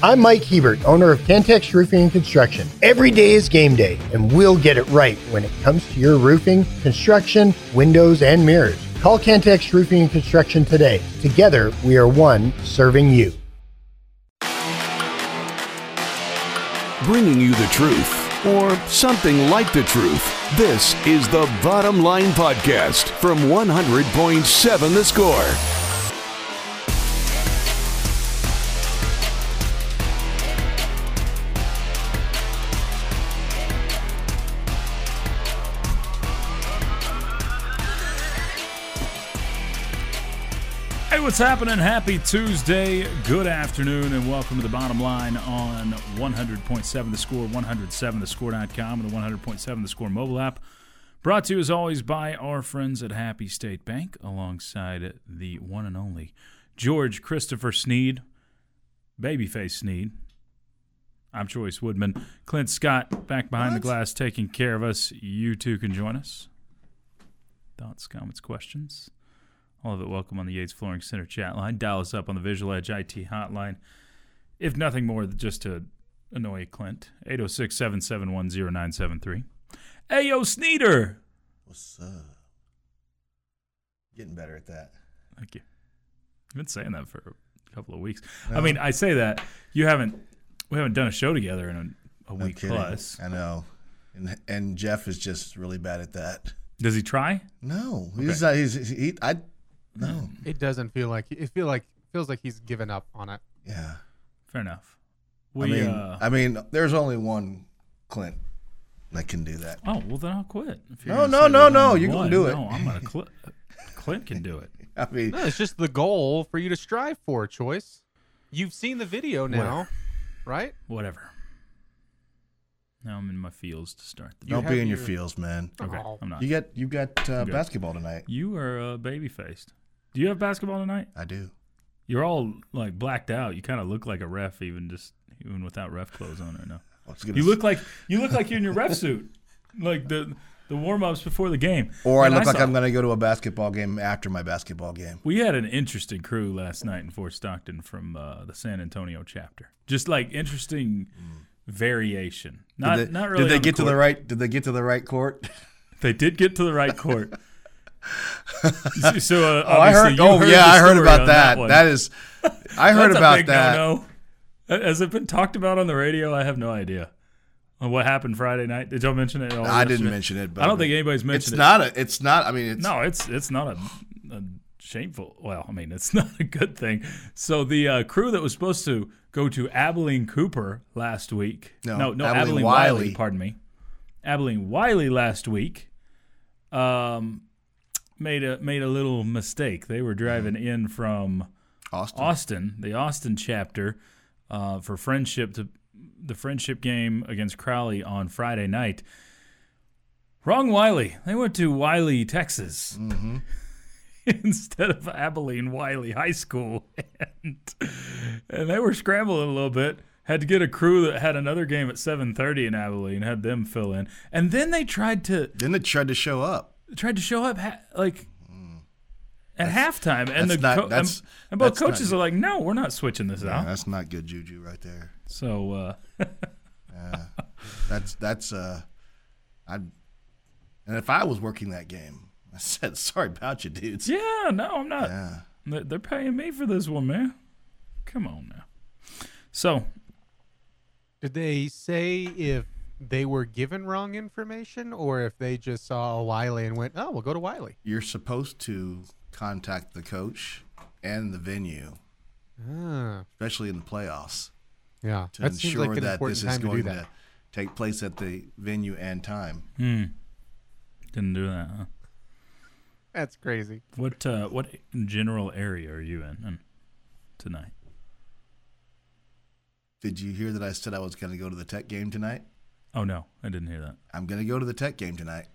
I'm Mike Hebert, owner of Cantex Roofing and Construction. Every day is game day, and we'll get it right when it comes to your roofing, construction, windows, and mirrors. Call Cantex Roofing and Construction today. Together, we are one serving you. Bringing you the truth, or something like the truth. This is the Bottom Line Podcast from 100.7 The Score. What's happening? Happy Tuesday. Good afternoon, and welcome to the bottom line on 100.7 The Score, 107thescore.com, and the 100.7 The Score mobile app. Brought to you, as always, by our friends at Happy State Bank, alongside the one and only George Christopher Snead, Babyface Snead. I'm Chois Woodman. Clint Scott back behind what? the glass taking care of us. You too can join us. Thoughts, comments, questions? All of it welcome on the Yates Flooring Center chat line. Dial us up on the Visual Edge IT hotline. If nothing more, just to annoy Clint. 806 771 0973. Hey, yo, Sneeder. What's up? Getting better at that. Thank you. I've been saying that for a couple of weeks. No. I mean, I say that. You haven't, we haven't done a show together in a, a no week kidding. plus. I know. And, and Jeff is just really bad at that. Does he try? No, he's okay. he's he. I no, it doesn't feel like it feel like feels like he's given up on it. Yeah, fair enough. We, I mean, uh, I mean, there's only one Clint that can do that. Oh well, then I'll quit. No, no, no, no. You can do it. No, I'm gonna. Cl- Clint can do it. I mean, no, it's just the goal for you to strive for. Chois. You've seen the video now, Whatever. right? Whatever. Now I'm in my fields to start. The Don't be in your, your feels, man. Okay, oh. I'm not. You got you got uh, basketball tonight. You are uh, baby faced. Do you have basketball tonight? I do. You're all like blacked out. You kind of look like a ref, even just even without ref clothes on right now. You look like you look like you're in your ref suit, like the the warm ups before the game. Or I look I like I'm going to go to a basketball game after my basketball game. We had an interesting crew last night in Fort Stockton from uh, the San Antonio chapter. Just like interesting mm. variation. Not did they, not really. Did they get the to the right? Did they get to the right court? they did get to the right court. so uh, oh, I heard. Oh, heard yeah, I heard about that. That, that is, I heard about that. No-no. Has it been talked about on the radio? I have no idea. What happened Friday night? Did y'all mention it? I didn't mention it, but I don't think anybody's mentioned it's it. Not a, it's not. I mean, it's no. It's it's not a, a shameful. Well, I mean, it's not a good thing. So the uh, crew that was supposed to go to Abilene Cooper last week. No, no, no Abilene, Abilene Wylie. Wylie. Pardon me. Abilene Wylie last week. Um, made a made a little mistake. They were driving mm-hmm. in from Austin, Austin the Austin chapter, uh, for Frenship to the Frenship game against Crowley on Friday night. Wrong Wylie. They went to Wylie, Texas. Mm-hmm. instead of Abilene Wylie High School, and, and they were scrambling a little bit. Had to get a crew that had another game at 7:30 in Abilene, had them fill in, and then they tried to. Then they tried to show up tried to show up ha- like at that's, halftime, and the not, co- and, and, both coaches are like, "No, we're not switching this yeah, out." That's not good juju right there. So, uh, yeah, that's that's uh, I, and if I was working that game, I said, "Sorry about you, dudes." Yeah, no, I'm not. Yeah, they're paying me for this one, man. Come on now. So, did they say if they were given wrong information or if they just saw Wylie and went, oh, we'll go to Wylie. You're supposed to contact the coach and the venue, ah. especially in the playoffs. Yeah, to that ensure like that this is going to, to, take place at the venue and time. Hmm. Didn't do that. Huh? That's crazy. What uh, what general area are you in tonight? Did you hear that I said I was going to go to the Tech game tonight? Oh no, I didn't hear that. I'm gonna go to the Tech game tonight.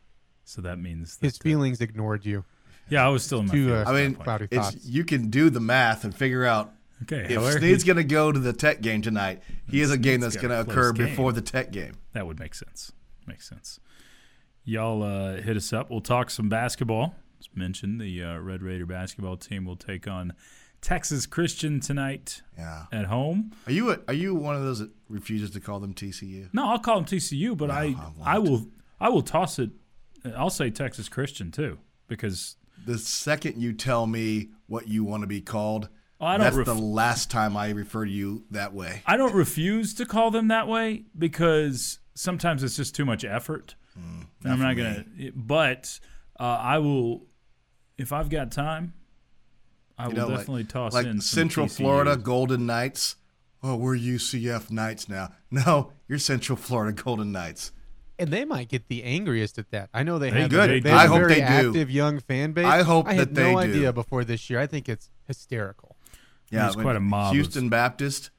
So that means that, his uh, feelings uh, ignored you. Yeah, I was still in my Too, uh, I mean, cloudy thoughts. you can do the math and figure out. Okay, if Snead's going to go to the Tech game tonight, he has a game that's going to occur game. before the Tech game. That would make sense. Makes sense. Y'all uh, hit us up. We'll talk some basketball. As mentioned, the uh, Red Raider basketball team will take on Texas Christian tonight Yeah. at home. Are you a, are you one of those that refuses to call them TCU? No, I'll call them TCU, but I I I won't. I will toss it. I'll say Texas Christian too because The second you tell me what you want to be called, don't that's ref- the last time I refer to you that way. I don't refuse to call them that way because sometimes it's just too much effort. Mm, I'm not gonna. But uh, I will if I've got time. I will You know, like- definitely toss like in some Central TCU. Florida Golden Knights. Oh, we're UCF Knights now. No, you're Central Florida Golden Knights. And they might get the angriest at that. I know they They have, good. A, They they have do. I a hope very they do. active young fan base. I hope I had that no do. idea before this year. I think it's hysterical. Yeah, There's when quite a mob Houston Baptist.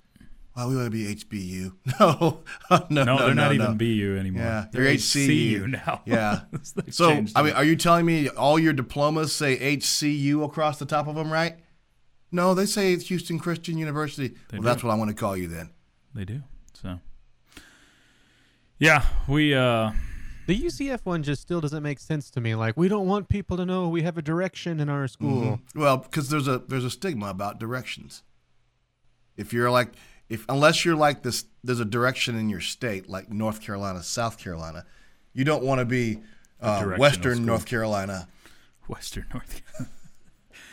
Well, we want to be HBU. No, no, no, No, they're not no. even BU anymore. Yeah, they're you're HCU now. Yeah. So, changed I it. mean, are you telling me all your diplomas say HCU across the top of them, right? No, they say it's Houston Christian University. well, do. that's what I want to call you then. they do. So, yeah, we. uh The UCF one just still doesn't make sense to me. Like we don't want people to know we have a direction in our school. Well, because there's a there's a stigma about directions. If you're like if unless you're like this, there's a direction in your state, like North Carolina, South Carolina. You don't want to be uh, Western school. North Carolina Western North Carolina,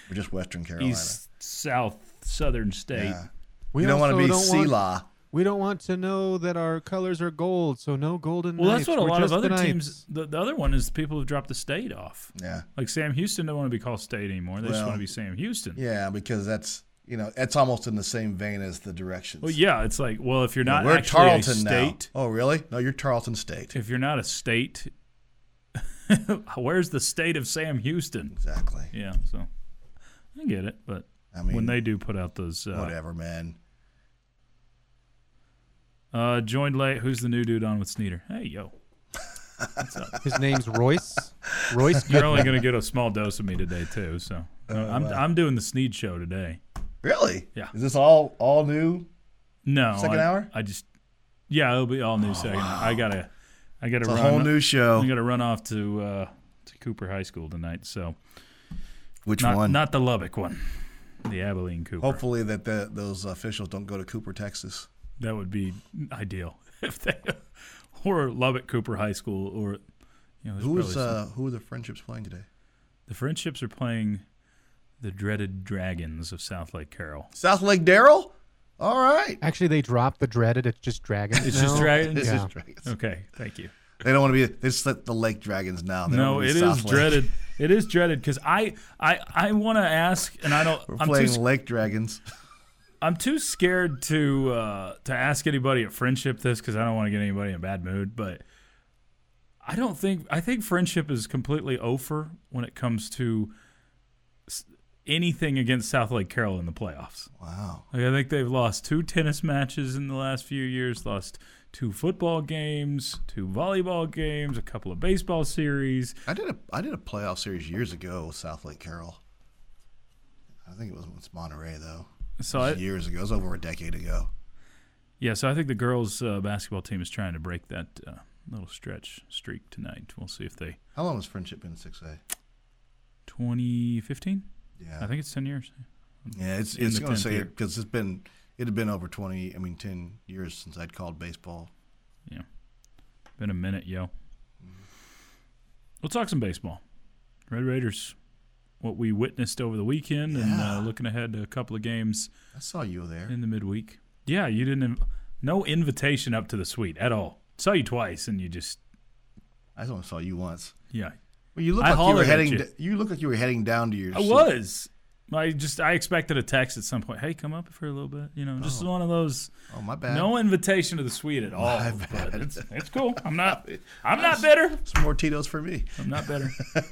or just Western Carolina. East, South, Southern state. yeah. We you don't want to be don't want- CELA. We don't want to know that our colors are gold, so no golden. Well, Knights. that's what a We're lot of just the other Knights. teams. The, the other one is people who've dropped the state off. Yeah. Like Sam Houston don't want to be called state anymore. They just want to be Sam Houston. Yeah, because that's you know it's almost in the same vein as the directions. Well, yeah, it's like, well, if you're not We're actually Tarleton a state, now. Oh, really? No, you're Tarleton State. if you're not a state, where's the state of Sam Houston? Exactly. Yeah, so I get it, but I mean, when they do put out those, uh, whatever, man. uh, joined late. Who's the new dude on with Sneeder? Hey, yo, His name's Royce. Royce. you're only gonna get a small dose of me today too. So Oh, uh, I'm I'm doing the Snead show today. Really? Yeah. Is this all all new? No, Second I, hour? I just yeah, it'll be all new second. hour. I gotta I gotta It's a run. whole new show. I gotta run off to uh, to Cooper High School tonight. So Which not one? not the Lubbock one, the Abilene Cooper. Hopefully that the, those officials don't go to Cooper, Texas. That would be ideal if they or Lubbock Cooper High School or you know Who is uh, who are the Frenships playing today? the Frenships are playing the dreaded Dragons of Southlake Carroll. South Lake Daryl. All right. Actually, they dropped the dreaded. It's just dragons. It's just now. Dragons? This Yeah. is Dragons. Okay, thank you. They don't want to be. They just let the Lake Dragons now. They don't No, wanna be is dreaded. It is dreaded because I I I want to ask, and I don't. We're I'm playing too Lake Dragons. I'm too scared to uh, to ask anybody at Frenship this because I don't want to get anybody in a bad mood. But I don't think I think Frenship is completely over when it comes to s- anything against Southlake Carroll in the playoffs. Wow. Like, I think they've lost two tennis matches in the last few years, lost two football games, two volleyball games, a couple of baseball series. I did a I did a playoff series years ago with Southlake Carroll. I think it was with Monterey though. So It I, years ago. It was over a decade ago. yeah, so I think the girls' uh, basketball team is trying to break that uh, little stretch streak tonight. We'll see if they How long has Frenship been six A? 2015. Yeah. I think it's 10 years. Yeah, it's in it's going to say year. because it's been it had been over twenty. I mean, ten years since I'd called baseball. Yeah, been a minute, yo. We'll talk some baseball. Red Raiders, what we witnessed over the weekend, and uh, looking ahead to a couple of games I saw you there. in the midweek. Yeah, you didn't. Inv- no invitation up to the suite at all. Saw you twice, and you just I only saw you once. yeah. Well, you look I like you were heading. you. d- you look like you were heading down to your. I seat. was. I just I expected a text at some point. Hey, come up for a little bit. You know, just oh. one of those. Oh my bad. No invitation to the suite at all. My bad. It's, it's cool. I'm not. I'm not bitter. Some more Tito's for me. I'm not better. That's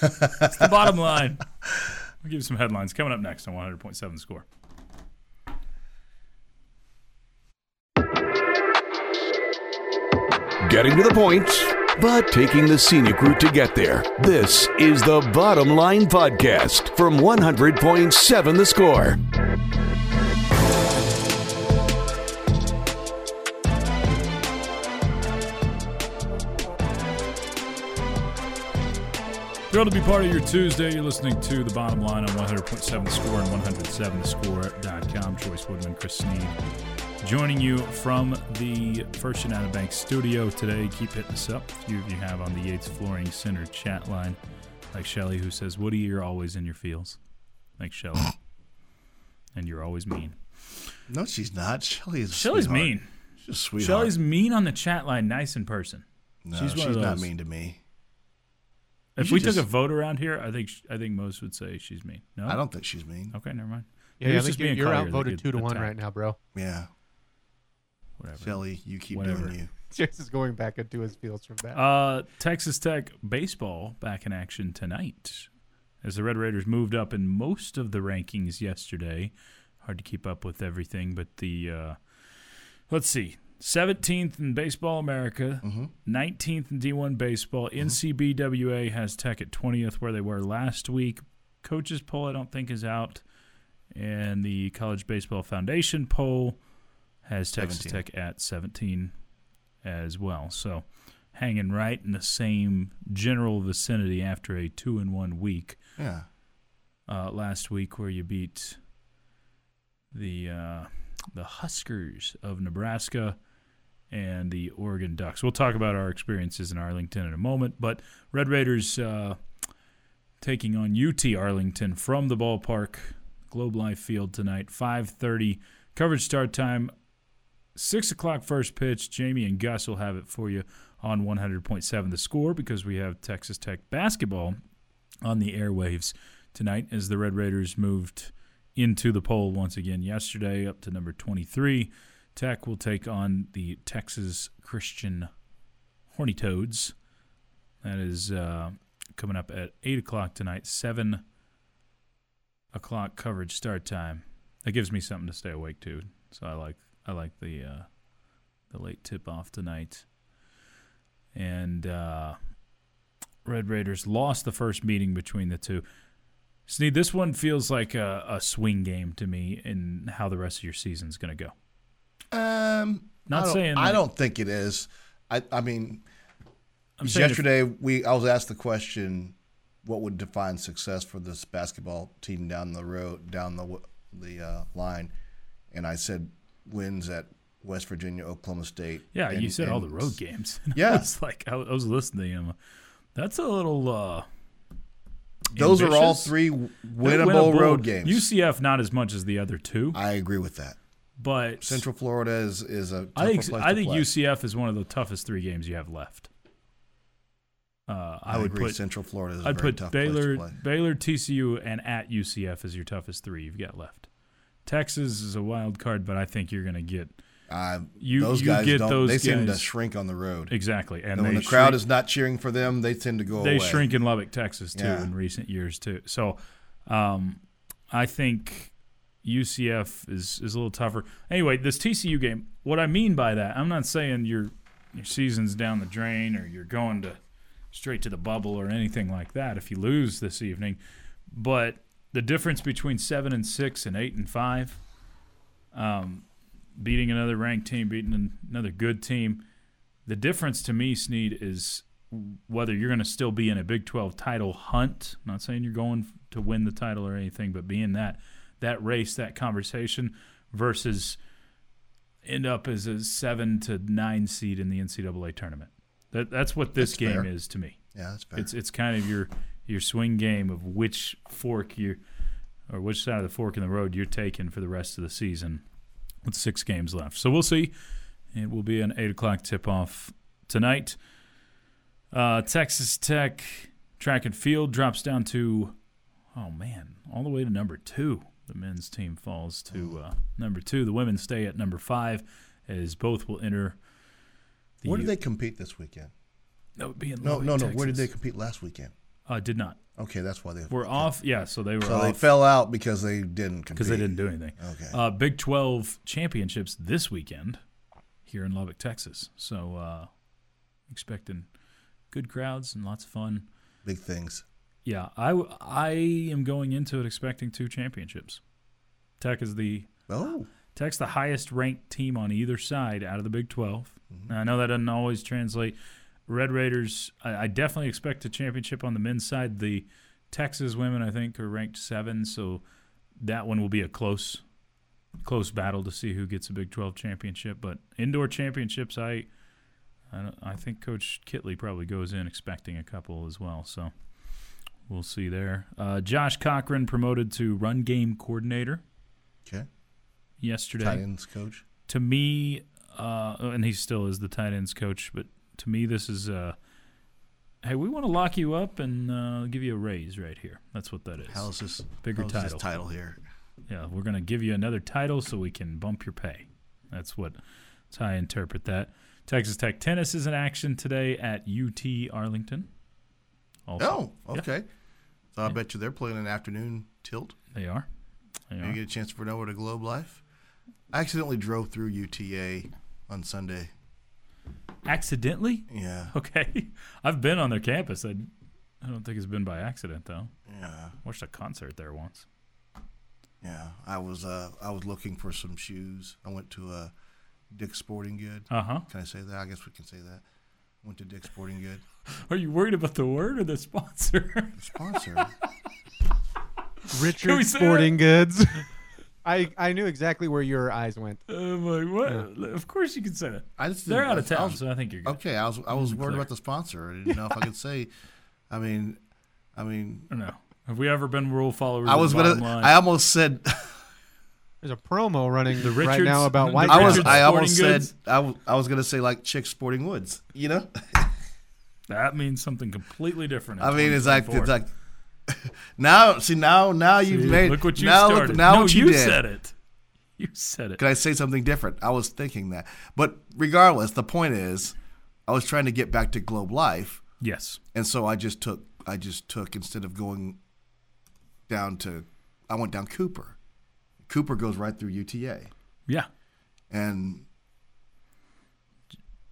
the bottom line. I'll give you some headlines coming up next on 100.7 Score. Getting to the point, but taking the scenic route to get there. This is the Bottom Line Podcast from 100.7 The Score. Thrilled to be part of your Tuesday. You're listening to The Bottom Line on 100.7 The Score and 107thescore.com. Chois Woodman, Chris Snead, joining you from the First United Bank studio today. Keep hitting us up. A few of you have on the Yates Flooring Center chat line. Like Shelly, who says, Woody, you're always in your feels. Thanks, Shelly. and you're always mean. No, she's not. Shelly is. a Shelly's mean. She's a sweetheart. Shelly's mean on the chat line, nice in person. no, she's she's, one of not mean to me. If should we took a vote around here, I think I think most would say she's mean. No, I don't think she's mean. Okay, never mind. Yeah, Maybe I it's think just you're, being you're outvoted two to one right now, bro. Yeah, Whatever. Shelly, you keep Whatever. doing you. Jace is going back into his fields from that. Uh, Texas Tech baseball back in action tonight as the Red Raiders moved up in most of the rankings yesterday. Hard to keep up with everything, but the uh, let's see, 17th in Baseball America, 19th in D1 Baseball. NCBWA has Tech at 20th, where they were last week. Coaches poll, I don't think, is out, and the College Baseball Foundation poll has Texas 17. Tech at 17 as well. So hanging right in the same general vicinity after a two and one week Yeah. uh, last week, where you beat the uh, the Huskers of Nebraska and the Oregon Ducks. We'll talk about our experiences in Arlington in a moment, but Red Raiders uh, taking on UT Arlington from the ballpark, Globe Life Field tonight, five thirty. Coverage start time Six o'clock first pitch. Jamie and Gus will have it for you on 100.7 the score because we have Texas Tech basketball on the airwaves tonight as the Red Raiders moved into the poll once again yesterday up to number 23. Tech will take on the Texas Christian Horny Toads. That is uh, coming up at 8 o'clock tonight, 7 o'clock coverage start time. That gives me something to stay awake to. So I like I like the uh, the late tip off tonight. And uh, Red Raiders lost the first meeting between the two. Snead, this one feels like a, a swing game to me in how the rest of your season's going to go. Um, Not I don't, saying I don't think it is. I, I mean, saying if- yesterday we I was asked the question, what would define success for this basketball team down the road, down the the uh, line, and I said wins at West Virginia, Oklahoma State. yeah, and- you said all the road games. Yeah. was like I, was- listening. I'm like, that's a little. Uh, Those are all three They're winnable road games. UCF not as much as the other two, I agree with that. but Central Florida is is a I think I to think play. UCF is one of the toughest three games you have left. Uh, I, I, would agree. put Central Florida is a I'd very put tough Baylor, place to play. Baylor, TCU, and at UCF as your toughest three you've got left. Texas is a wild card, but I think you're going to get Uh, You- those you guys get don't. those they seem to shrink on the road. exactly, and And when the crowd is not cheering for them, they tend to go they away. shrink in Lubbock, Texas too Yeah. in recent years too. So, um, I think UCF is is a little tougher. Anyway, this TCU game. What I mean by that, I'm not saying your your season's down the drain or you're going to straight to the bubble or anything like that if you lose this evening, but the difference between seven and six and eight and five, um, beating another ranked team, beating another good team. The difference to me, Snead, is whether you're going to still be in a Big 12 title hunt. I'm not saying you're going to win the title or anything, but be in that that race, that conversation, versus end up as a seven to nine seed in the NCAA tournament. That that's what this That's game fair. is to me. Yeah, that's fair. It's it's kind of your your swing game of which fork you or which side of the fork in the road you're taking for the rest of the season with six games left. So we'll see. It will be an eight o'clock tip off tonight. Uh, Texas Tech track and field drops down to oh man, all the way to number two. The men's team falls to uh, number two. The women stay at number five, as both will enter. The, Where did they compete this weekend? That would be in No, Lubbock, no, no. Where did they compete last weekend? Uh, did not. Okay, that's why they. We're off. Yeah, so they were So they fell out because they didn't compete. because they didn't do anything. Okay. Uh, Big 12 championships this weekend here in Lubbock, Texas. So uh, expecting good crowds and lots of fun. Big things. Yeah, I, w- I am going into it expecting two championships. Tech is the Oh, Tech's the highest ranked team on either side out of the Big 12. Now, I know that doesn't always translate Red Raiders. I, I definitely expect a championship on the men's side. The Texas women, I think, are ranked seven, so that one will be a close, close battle to see who gets a Big Twelve championship. But indoor championships, I, I, I think Coach Kittley probably goes in expecting a couple as well. So we'll see there. Uh, Josh Cochran promoted to run game coordinator Okay. yesterday Tight ends coach. to me, uh, and he still is the tight ends coach, but to me, this is uh, hey, we want to lock you up and uh, give you a raise right here. That's what that is. How is this Bigger is this title. title here? Yeah, we're gonna give you another title so we can bump your pay. That's what that's how I interpret that. Texas Tech tennis is in action today at UT Arlington. Also, Oh, okay. So I bet you they're playing an afternoon tilt. they are. They are. get a chance for over to Globe Life. I accidentally drove through UTA on Sunday. Accidentally? Yeah, Okay, I've been on their campus. I, I don't think it's been by accident though. yeah, Watched a concert there once. yeah. I was uh, I was looking for some shoes. I went to uh, Dick's Sporting Good. Uh huh. Can I say that? I guess we can say that. Went to Dick's Sporting Good. Are you worried about the word or the sponsor? Sponsor. Richard say Sporting Goods. I I knew exactly where your eyes went. I'm like, what? Of course you can say that. I just They're out of I town, was- so I think you're good. Okay, I was I was worried clear. about the sponsor. I didn't know if I could say. I mean, I mean, I. Have we ever been rule followers? I was gonna. line? I almost said. There's a promo running The right now about the white. I was. I almost Goods? said. I was, I was gonna say like Chick Sporting Woods. You know. that means something completely different. I mean, it's like it's like. Now, see now, now you've made. Look what you now, started. Look, now no, what you, you said it. You said it. Can I say something different? I was thinking that, but regardless, the point is, I was trying to get back to Globe Life, Yes. and so I just took. I just took instead of going down to, I went down Cooper. Cooper goes right through UTA. Yeah. and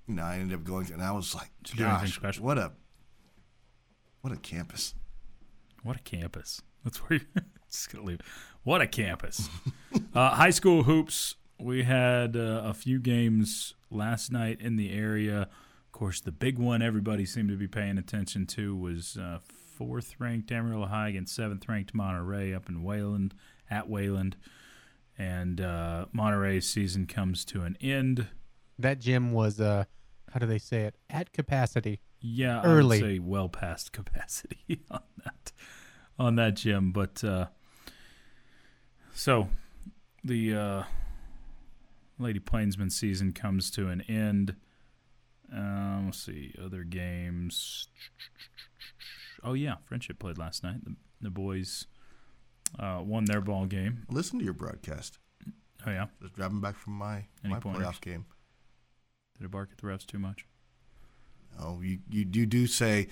you know, I ended up going, and I was like, you do anything "Gosh, what a what a campus!" What a campus. That's where you just gonna leave. What a campus. uh, high school hoops. We had uh, a few games last night in the area. Of course, the big one everybody seemed to be paying attention to was uh, fourth ranked Amarillo High against seventh ranked Monterey up in Wayland at Wayland. And uh, Monterey's season comes to an end. That gym was uh, how do they say it? At capacity. Yeah, Early. I would say well past capacity on that on that gym. But uh, so the uh, Lady Plainsman season comes to an end. Um, let's see other games. Oh yeah, Frenship played last night. The, the boys uh, won their ball game. Listen to your broadcast. Oh yeah, Just driving back from my Any my pointers? playoff game. did it bark at the refs too much? Oh, you you you do say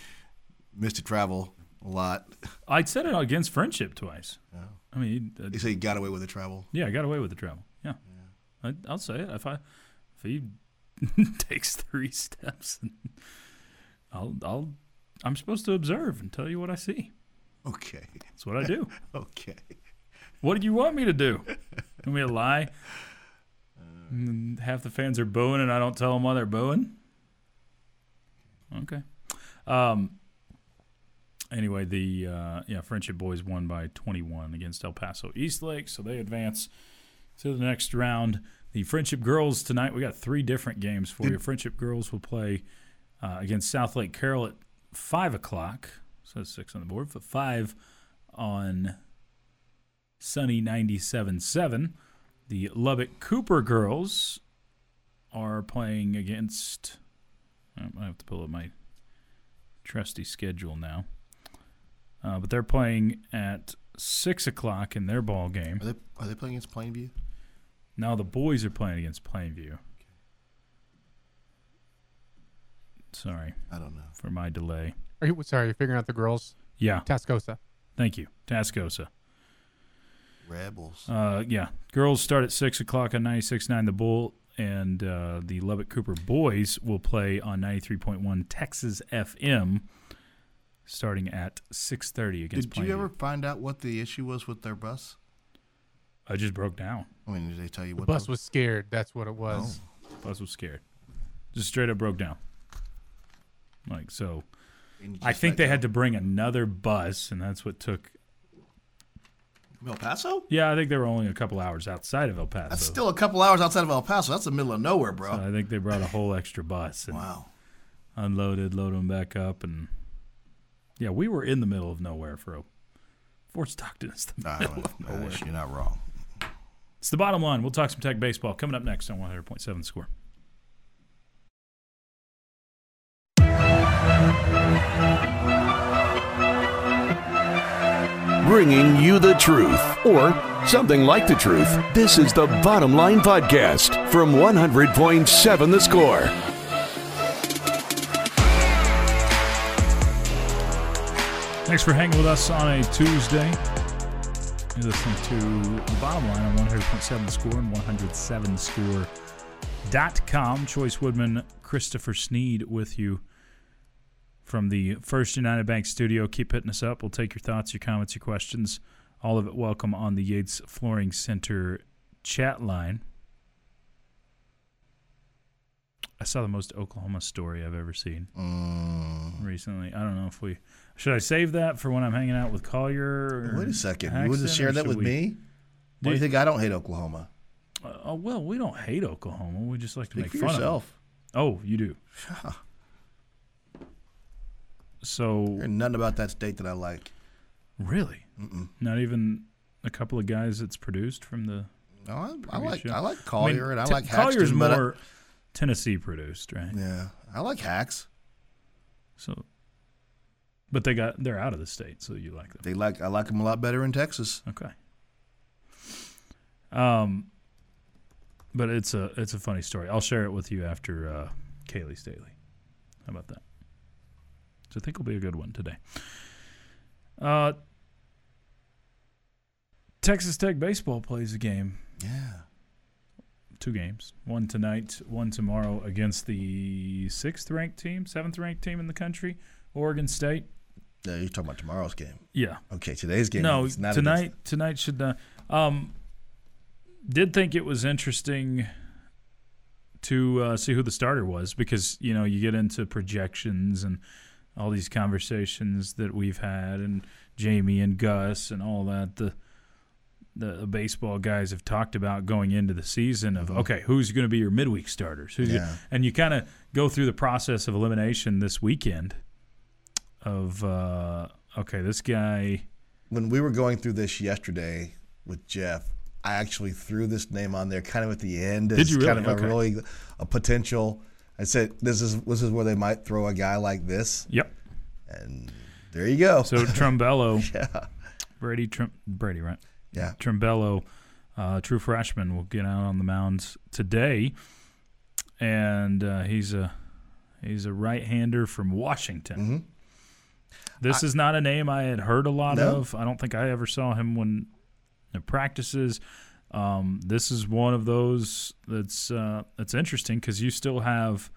Mr. Travel a lot. I said it against Frenship twice. Yeah. I mean, uh, You say you got away with the travel. Yeah, I got away with the travel. Yeah, I, I'll say it. If I if he takes three steps, I'll I'll I'm supposed to observe and tell you what I see. Okay, That's what I do. okay. what do you want me to do? Want me to lie? Half the fans are booing, and I don't tell them why they're booing. Okay. Um. Anyway, the uh, yeah Frenship Boys won by 21 against El Paso Eastlake, so they advance to the next round. The Frenship Girls tonight, we got three different games for you. Frenship Girls will play uh, against Southlake Carroll at five o'clock. So six on the board, but five on Sunny 97.7. The Lubbock Cooper girls are playing against. I have to pull up my trusty schedule now. Uh, but they're playing at six o'clock in their ball game. Are they are they playing against Plainview? Now the boys are playing against Plainview. Sorry I don't know. for my delay. Are you sorry? You're figuring out the girls. Yeah, Tascosa. thank you, Tascosa. Rebels. Uh, yeah, girls start at six o'clock on 96.9 The Bull, and uh, the Lubbock Cooper boys will play on 93.1 Texas FM, starting at 6:30 against. Did you Plainview. ever find out what the issue was with their bus? I just broke down. I mean, did they tell you The what bus was scared. That's what it was. Bus was scared. Just straight up broke down. Like so, I think they go. had to bring another bus, and that's what took. El Paso. Yeah, I think they were only a couple hours outside of El Paso. That's still a couple hours outside of El Paso. That's the middle of nowhere, bro. So I think they brought a whole extra bus and wow. unloaded, loaded them back up, and yeah, we were in the middle of nowhere for a. Fort Stockton is the middle of nowhere. you're not wrong. It's the bottom line. We'll talk some tech baseball coming up next on 100.7 Score. Bringing you the truth, or something like the truth. This is the Bottom Line Podcast from 100.7 The Score. Thanks for hanging with us on a Tuesday. You're listening to the bottom line on 100.7 The Score and 107thescore.com. Chois Woodman, Christopher Snead with you from the First United Bank studio. Keep hitting us up. We'll take your thoughts, your comments, your questions. All of it welcome on the Yates Flooring Center chat line. I saw the most Oklahoma story I've ever seen Mm. recently. I don't know if we should I save that for when I'm hanging out with Collier. Wait a second. You Paxton, wouldn't share that with we- me? Why do you think I don't hate Oklahoma? Uh, oh well, we don't hate Oklahoma. We just like to make fun yourself. of. Them. Oh, you do. So There's nothing about that state that I like. really, Mm-mm. not even a couple of guys that's produced from the. No, I, I Previous like show. I like Collier and I T- like Collier's but I- more Tennessee produced, right? yeah, I like Hacks. So, but they got they're out of the state, so you like them. They like I like them a lot better in Texas. Okay. Um, but it's a it's a funny story. I'll share it with you after uh, Kaylee Staley. How about that? So I think will be a good one today. Uh, Texas Tech baseball plays a game, Yeah. two games, one tonight, one tomorrow against the sixth ranked team, seventh ranked team in the country, Oregon State. Yeah, you're talking about tomorrow's game. Yeah, Okay, today's game. no, is not tonight against- tonight should not. Um, did think it was interesting to uh, see who the starter was because you know you get into projections and all these conversations that we've had and Jamie and Gus and all that the the baseball guys have talked about going into the season of okay who's going to be your midweek starters who's Yeah. gonna, and you kind of go through the process of elimination this weekend of uh, okay this guy when we were going through this yesterday with Jeff, I actually threw this name on there kind of at the end Did as you kind of really? a Okay. really a potential. I said this is this is where they might throw a guy like this, yep and there you go. So Trumbello, yeah, Brady, Trum, Brady, right? yeah. Trumbello, uh, true freshman, will get out on the mound today, and uh, he's a he's a right-hander from Washington. hmm This is not a name I had heard a lot No. of. I don't think I ever saw him when in practices. Um, this is one of those that's uh, that's interesting because you still have.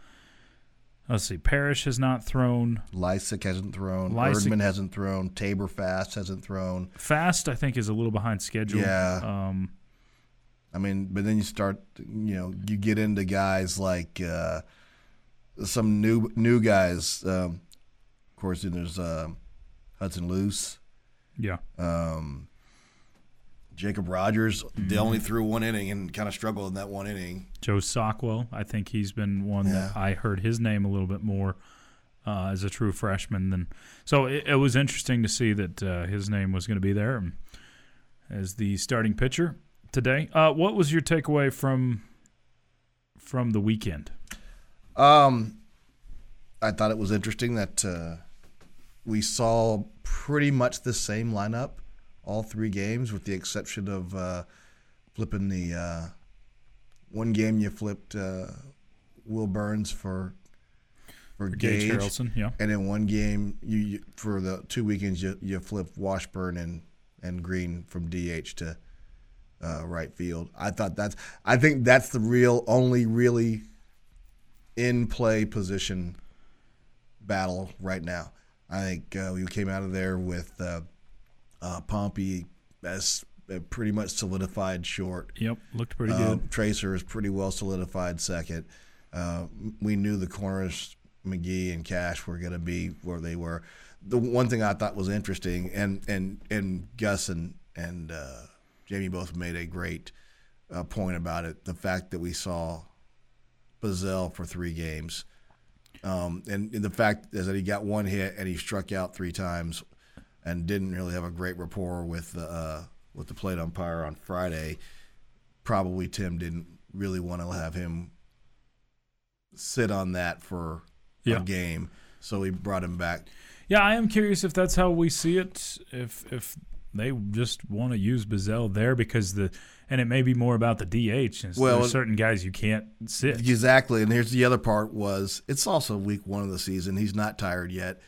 Let's see, Parrish has not thrown. Lysick hasn't thrown. Lysick- Erdman hasn't thrown. Tabor Fast hasn't thrown. Fast, I think, is a little behind schedule. Yeah. Um, I mean, but then you start, you know, you get into guys like uh, some new new guys. Um, of course, then there's uh, Hudson Luce, yeah. um, Jacob Rogers. Mm-hmm. They only threw one inning and kind of struggled in that one inning. Joe Sockwell, I think he's been one that I heard his name a little bit more uh, as a true freshman than. So it, it was interesting to see that uh, his name was going to be there as the starting pitcher today. Uh, what was your takeaway from from the weekend? Um, I thought it was interesting that uh, we saw pretty much the same lineup all three games, with the exception of uh, flipping the uh, one game you flipped uh, Will Burns for for Gage Gage, Harrelson, yeah. and in one game you, you for the two weekends you you flipped Washburn and and Green from DH to uh, right field. I thought that's I think that's the real only really in play position battle right now. I think uh, we came out of there with uh, uh, Pompey as a pretty much solidified short. Yep, looked pretty Uh, good. Tracer is pretty well solidified second. Uh, we knew the corners McGee and Cash were going to be where they were. The one thing I thought was interesting, and and and Gus and and uh, Jamie both made a great uh, point about it. The fact that we saw Bazzell for three games, um, and, and the fact is that he got one hit and he struck out three times, and didn't really have a great rapport with the uh, with the plate umpire on Friday. Probably Tim didn't really want to have him sit on that for Yeah. a game, so he brought him back. Yeah, I am curious if that's how we see it. If if they just want to use Bazzell there because the and it may be more about the DH. And Well, there's certain guys you can't sit. Exactly, and here's the other part: was it's also week one of the season. He's not tired yet.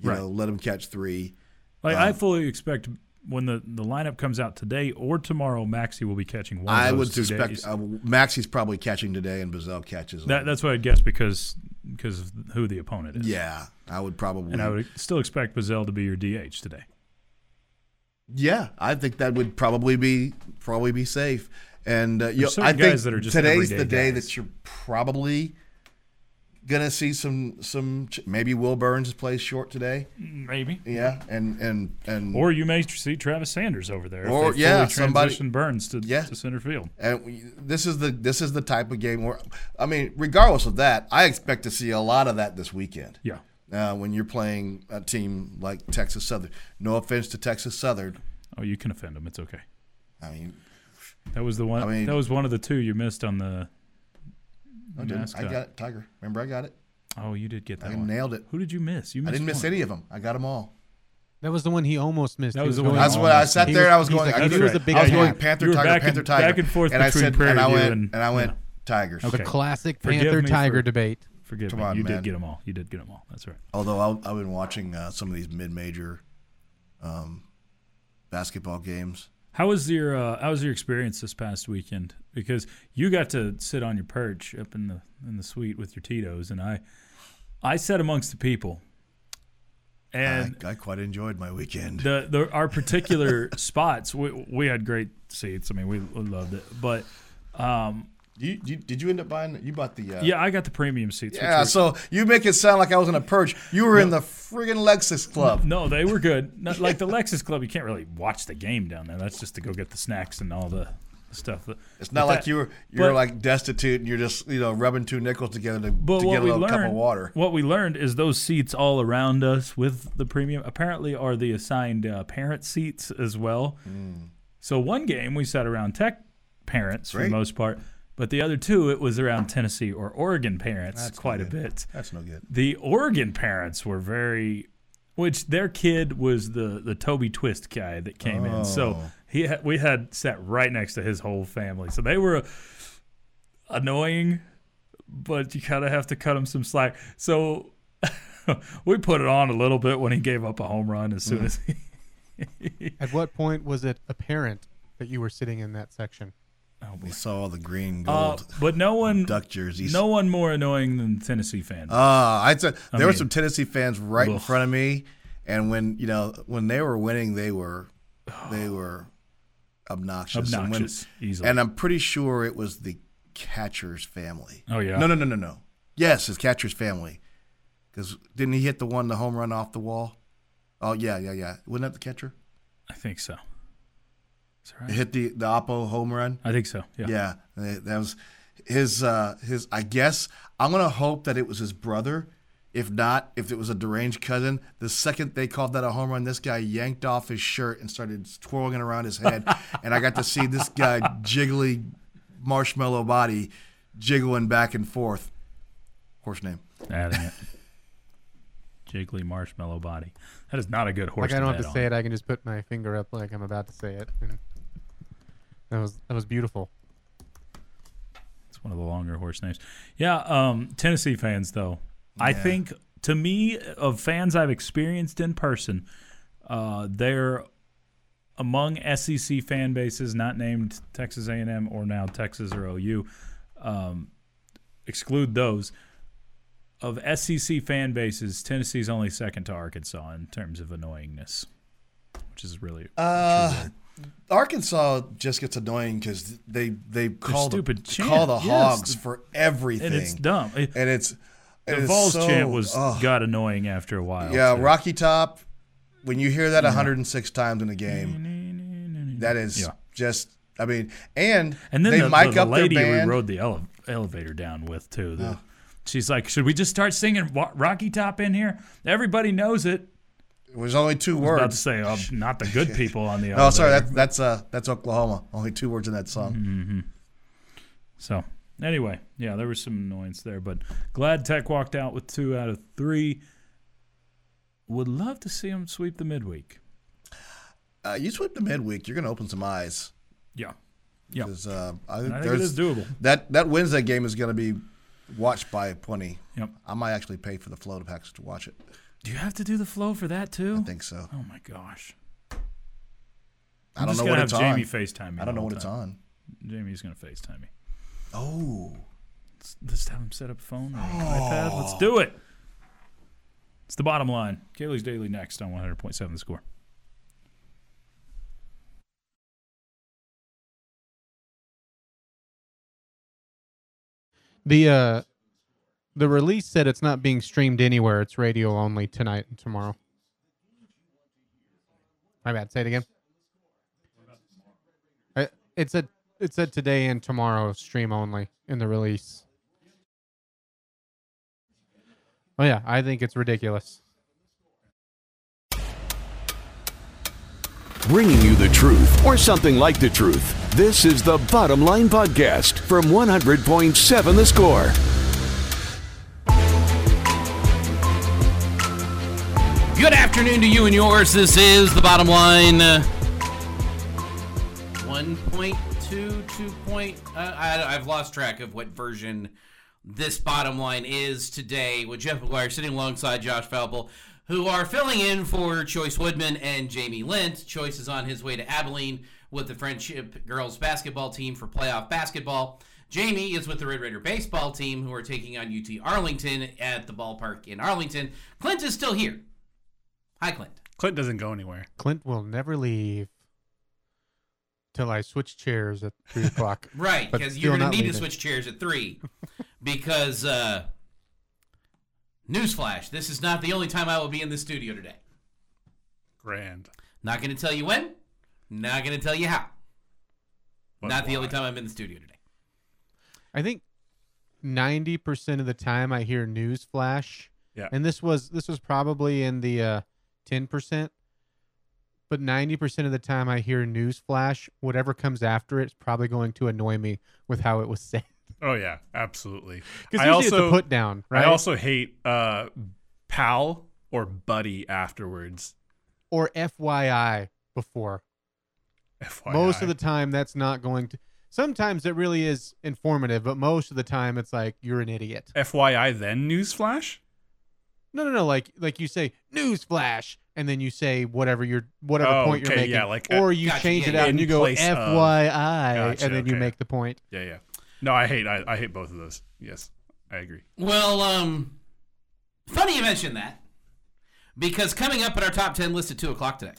You Right. know, let him catch three. Like Um, I fully expect when the, the lineup comes out today or tomorrow, Maxi will be catching one. I of would suspect uh, Maxi's probably catching today, and Bazzell catches. that that's what I'd guess because because of who the opponent is. yeah, I would probably. and I would still expect Bazzell to be your DH today. Yeah, I think that would probably be probably be safe. And uh, you know, I think that are just today's the day guys. that you're probably gonna see some some ch- maybe Will Burns plays short today. Maybe. Yeah, and and and Or you may see Travis Sanders over there. Or, yeah, somebody- Burns to, Yeah. to center field. And we, this is the this is the type of game where, I mean, regardless of that, I expect to see a lot of that this weekend. Yeah. Uh, when you're playing a team like Texas Southern, no offense to Texas Southern, Oh, you can offend them. It's okay. I mean, That was the one. I mean- that was one of the two you missed on the. I didn't. I got it, Tiger. Remember, I got it. Oh, you did get that I one. nailed it. Who did you miss? You missed I didn't miss one. any of them. I got them all. That was the one he almost missed. That was the one That's what I sat there was- I was going. like, I he was a big I was going. Panther, Tiger, back Panther, and- Tiger, back and forth and I said, Prairie and I went, and- and I went yeah. Tigers. Okay. The classic Forgive Panther Tiger for- debate. Forgive Come me. on, you man. did get them all. You did get them all. That's right. Although I, I've been watching uh, some of these mid-major um, basketball games. How was your uh, How was your experience this past weekend? Because you got to sit on your perch up in the in the suite with your Tito's, and I I sat amongst the people, and I, I quite enjoyed my weekend. the, the our particular spots we, we had great seats. I mean, we, we loved it, but um, You, you, did you end up buying? You bought the. Uh, yeah, I got the premium seats. Yeah. were- So you make it sound like I was in a perch. You were in the friggin' Lexus Club. No, they were good. Not like the Lexus Club, you can't really watch the game down there. That's just to go get the snacks and all the stuff. It's not But like that- you were you're but- like destitute and you're just you know rubbing two nickels together to, to get a little learned, cup of water. what we learned is those seats all around us with the premium apparently are the assigned uh, parent seats as well. Hmm. So one game we sat around Tech parents for the most part, but the other two it was around Tennessee or Oregon parents That's quite no a bit. That's no good. The Oregon parents were very, which their kid was the the Toby Twist guy that came in. So Oh. he had, we had sat right next to his whole family. So they were annoying, but you kind of have to cut them some slack. So we put it on a little bit when he gave up a home run as Mm. soon as he. At what point was it apparent that you were sitting in that section? We saw all the green Uh, gold but no one, duck jerseys. no one more annoying than Tennessee fans. Uh, I said I there were mean- some Tennessee fans right in front of me, and when you know when they were winning, they were they were obnoxious. And when- Obnoxious, easily. And I'm pretty sure it was the catcher's family. Oh, yeah? No, no, no, no, no. Yes, his catcher's family. Because didn't he hit the one, the home run off the wall? Oh yeah, yeah, yeah. Wasn't that the catcher? I think so. Is that right? Hit the the Oppo home run. I think so. Yeah. Yeah, that that was his. Uh, his. I guess I'm gonna hope that it was his brother. If not, if it was a deranged cousin, the second they called that a home run, this guy yanked off his shirt and started twirling it around his head, and I got to see this guy jiggly marshmallow body jiggling back and forth. Horse name. Adding it. Jiggly marshmallow body. That is not a good horse. Like I don't have to on. say it. I can just put my finger up like I'm about to say it. And that was that was beautiful. It's one of the longer horse names. Yeah, um, Tennessee fans though. I think to me of fans I've experienced in person, uh, they're among SEC fan bases not named Texas A&M or now Texas or OU. Um, exclude those. Of SEC fan bases, Tennessee's only second to Arkansas in terms of annoyingness, which is really Uh, Arkansas just gets annoying because they they call stupid the, chant, call the yes. hogs for everything, and it's dumb. It- and it's It The is Vols so- chant was oh. got annoying after a while. Yeah, too. Rocky Top. When you hear that 106 times in a game, that is Yeah. just. I mean, and And then they the, mic the, the up lady their we rode the ele- elevator down with too. The, She's like, "Should we just start singing Rocky Top in here? Everybody knows it." It was only two I was about to say, oh, not the good people on the Oh, sorry, that, that's uh, that's Oklahoma. Only two words in that song. Mm-hmm. So anyway, yeah, there was some annoyance there, but glad Tech walked out with two out of three. Would love to see them sweep the midweek. Uh, you sweep the midweek, you're going to open some eyes. Yeah, yeah. uh, I think, I think it is doable. That that Wednesday game is going to be watched by plenty. Yep. I might actually pay for the flow to package to watch it. Do you have to do the flow for that too? I think so. Oh my gosh. I I'm don't just know what have it's Jamie on. FaceTime me. I don't know whole what it's time. on. Jamie's gonna FaceTime me. Oh, Let's, let's have him set up a phone or an iPad. Let's do it. It's the bottom line. Kaylee's Daily next on 100.7 The Score. The uh, the release said it's not being streamed anywhere. It's radio only tonight and tomorrow. My bad. Say it again. Uh, It said it said today and tomorrow stream only in the release. Oh yeah, I think it's ridiculous. Bringing you the truth, or something like the truth. This is the Bottom Line Podcast from 100.7 The Score. Good afternoon to you and yours. This is the bottom line. Uh, 1.2, 2 point. Uh, I, I've lost track of what version this bottom line is today with Jeff McGuire sitting alongside Josh Falpel, who are filling in for Chois Woodman and Jamie Lent. Chois is on his way to Abilene with the Frenship girls basketball team for playoff basketball. Jamie is with the Red Raider baseball team, who are taking on UT Arlington at the ballpark in Arlington. Clint is still here. Hi, Clint. Clint doesn't go anywhere. Clint will never leave till I switch chairs at three o'clock. Right, because you're going to need to switch chairs at three. because, uh, newsflash, this is not the only time I will be in the studio today. Grand. Not going to tell you when, not going to tell you how. But not the only time I'm in the studio today. I think ninety percent of the time I hear news flash. Yeah. And this was this was probably in the ten percent. But ninety percent of the time I hear news flash, whatever comes after it's probably going to annoy me with how it was said. Oh yeah, absolutely. Because I usually also it's a put down, right? I also hate uh, pal or buddy afterwards. or FYI before. FYI. Most of the time that's not going to sometimes it really is informative, but most of the time it's like you're an idiot. FYI, then newsflash. No, no, no. Like, like you say, news flash, and then you say whatever your whatever Oh, point you're making, yeah, like, uh, or you Gotcha, change yeah, it out and you go place of- FYI, Gotcha, and then you make the point. Yeah, yeah. No, I hate. I, I hate both of those. Yes, I agree. Well, um, funny you mentioned that because coming up in our top 10 list at 2 o'clock today.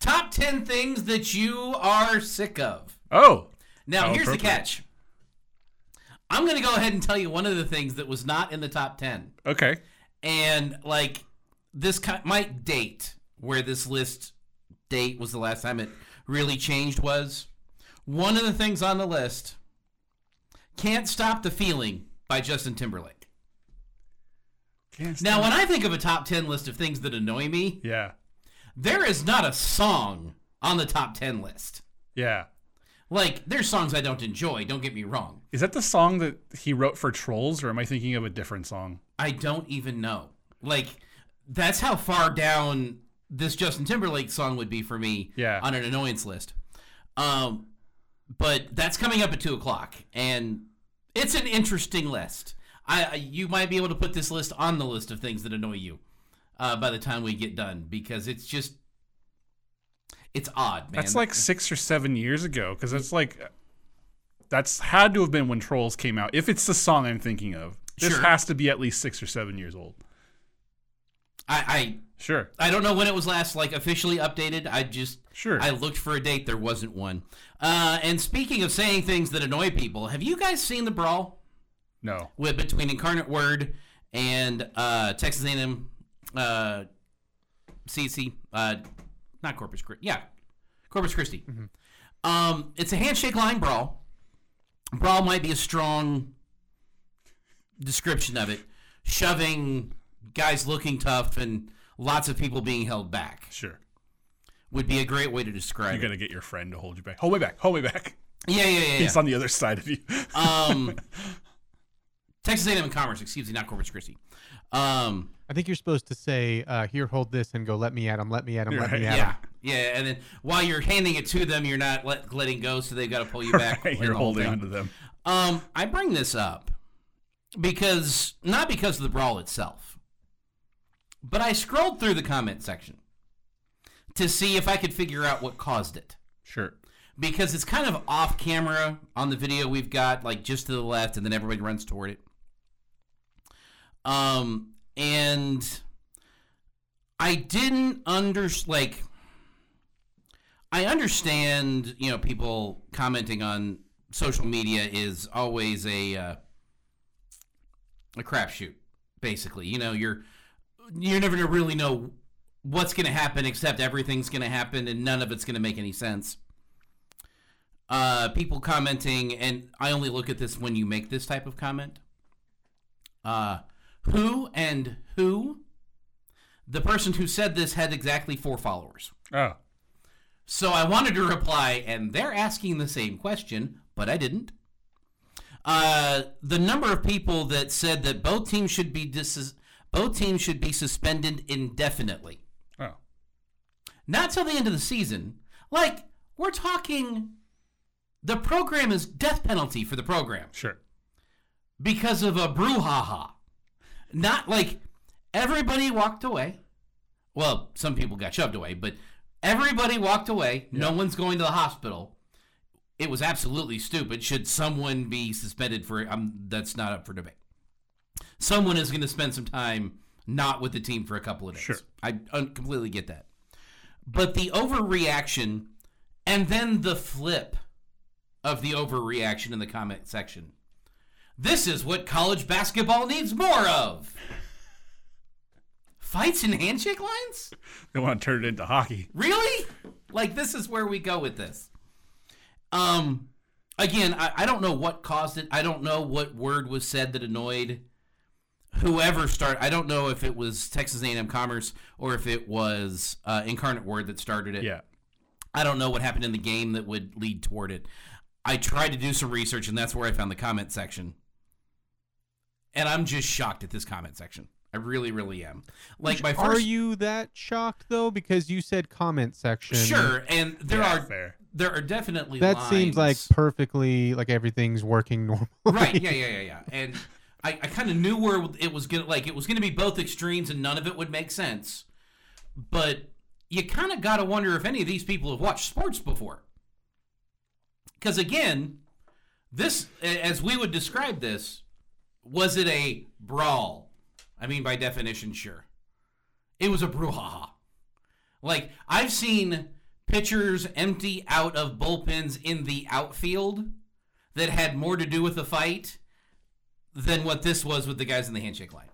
Top 10 things that you are sick of. Oh, Now, here's the catch. I'm going to go ahead and tell you one of the things that was not in the top 10. okay. And, like, this ki- might date where this list date was the last time it really changed was one of the things on the list Can't Stop the Feeling by Justin Timberlake. Now, when I think of a top 10 list of things that annoy me, yeah, there is not a song on the top 10 list. yeah. Like, there's songs I don't enjoy, don't get me wrong. Is that the song that he wrote for Trolls, or am I thinking of a different song? I don't even know. Like, that's how far down this Justin Timberlake song would be for me Yeah. on an annoyance list. Um, but that's coming up at 2 o'clock, and it's an interesting list. I, I You might be able to put this list on the list of things that annoy you uh, by the time we get done, because it's just. It's odd, man. That's like six or seven years ago, because it's like that's had to have been when Trolls came out. If it's the song I'm thinking of, this Sure. has to be at least six or seven years old. I, Sure, I I don't know when it was last like officially updated. I just Sure. I looked for a date. There wasn't one. Uh, and speaking of saying things that annoy people, have you guys seen the brawl no. with between Incarnate Word and uh, Texas A&M, uh, CC, uh, not Corpus Christi, yeah, Corpus Christi. Um, it's a handshake line brawl. Brawl might be a strong description of it. Shoving guys looking tough and lots of people being held back Sure. would be a great way to describe You it. got to get your friend to hold you back. Hold me back. Hold me back. Yeah, yeah, yeah. yeah. He's on the other side of you. Um, Texas A&M and Commerce, excuse me, not Corpus Christi. Um, I think you're supposed to say, uh, "Here, hold this," and go, "Let me at him. Let me at him. Let me Right. at yeah, him." Yeah, and then while you're handing it to them, you're not let, letting go, so they've got to pull you back. Right, You're holding thing. onto them. Um, I bring this up because not because of the brawl itself, but I scrolled through the comment section to see if I could figure out what caused it. Sure. because it's kind of off camera on the video we've got, like just to the left, and then everybody runs toward it. Um, and I didn't under like. I understand, you know, people commenting on social media is always a uh, a crapshoot. Basically, you know, you're you're never gonna really know what's gonna happen, except everything's gonna happen, and none of it's gonna make any sense uh, people commenting, and I only look at this when you make this type of comment. Uh, who and who? The person who said this had exactly four followers. Oh. So I wanted to reply, and they're asking the same question, but I didn't. Uh, the number of people that said that both teams should be dis- both teams should be suspended indefinitely, Oh. not till the end of the season. Like we're talking, the program is death penalty for the program Sure. because of a brouhaha. Not like everybody walked away. Well, some people got shoved away, but everybody walked away. No one's going to the hospital. It was absolutely stupid. Should someone be suspended for um, that's not up for debate. Someone is going to spend some time not with the team for a couple of days. Sure. I un- completely get that. But the overreaction and then the flip of the overreaction in the comment section. This is what college basketball needs more of. Fights and handshake lines? They want to turn it into hockey. Really? Like this is where we go with this. Um again, I, I don't know what caused it. I don't know what word was said that annoyed whoever started. I don't know if it was Texas A&M Commerce or if it was uh, Incarnate Word that started it. Yeah. I don't know what happened in the game that would lead toward it. I tried to do some research, and that's where I found the comment section. And I'm just shocked at this comment section. I really, really am. Like my Are you that shocked though? Because you said comment section. sure, and there Yeah, are fair. there are definitely That seems like perfectly like everything's working normally. right. Yeah, yeah, yeah, yeah. And I, I kind of knew where it was gonna like it was gonna be both extremes, and none of it would make sense. But you kind of got to wonder if any of these people have watched sports before. Because again, this, as we would describe this, was it a brawl? I mean, by definition, sure. It was a brouhaha. Like, I've seen pitchers empty out of bullpens in the outfield that had more to do with the fight than what this was with the guys in the handshake line.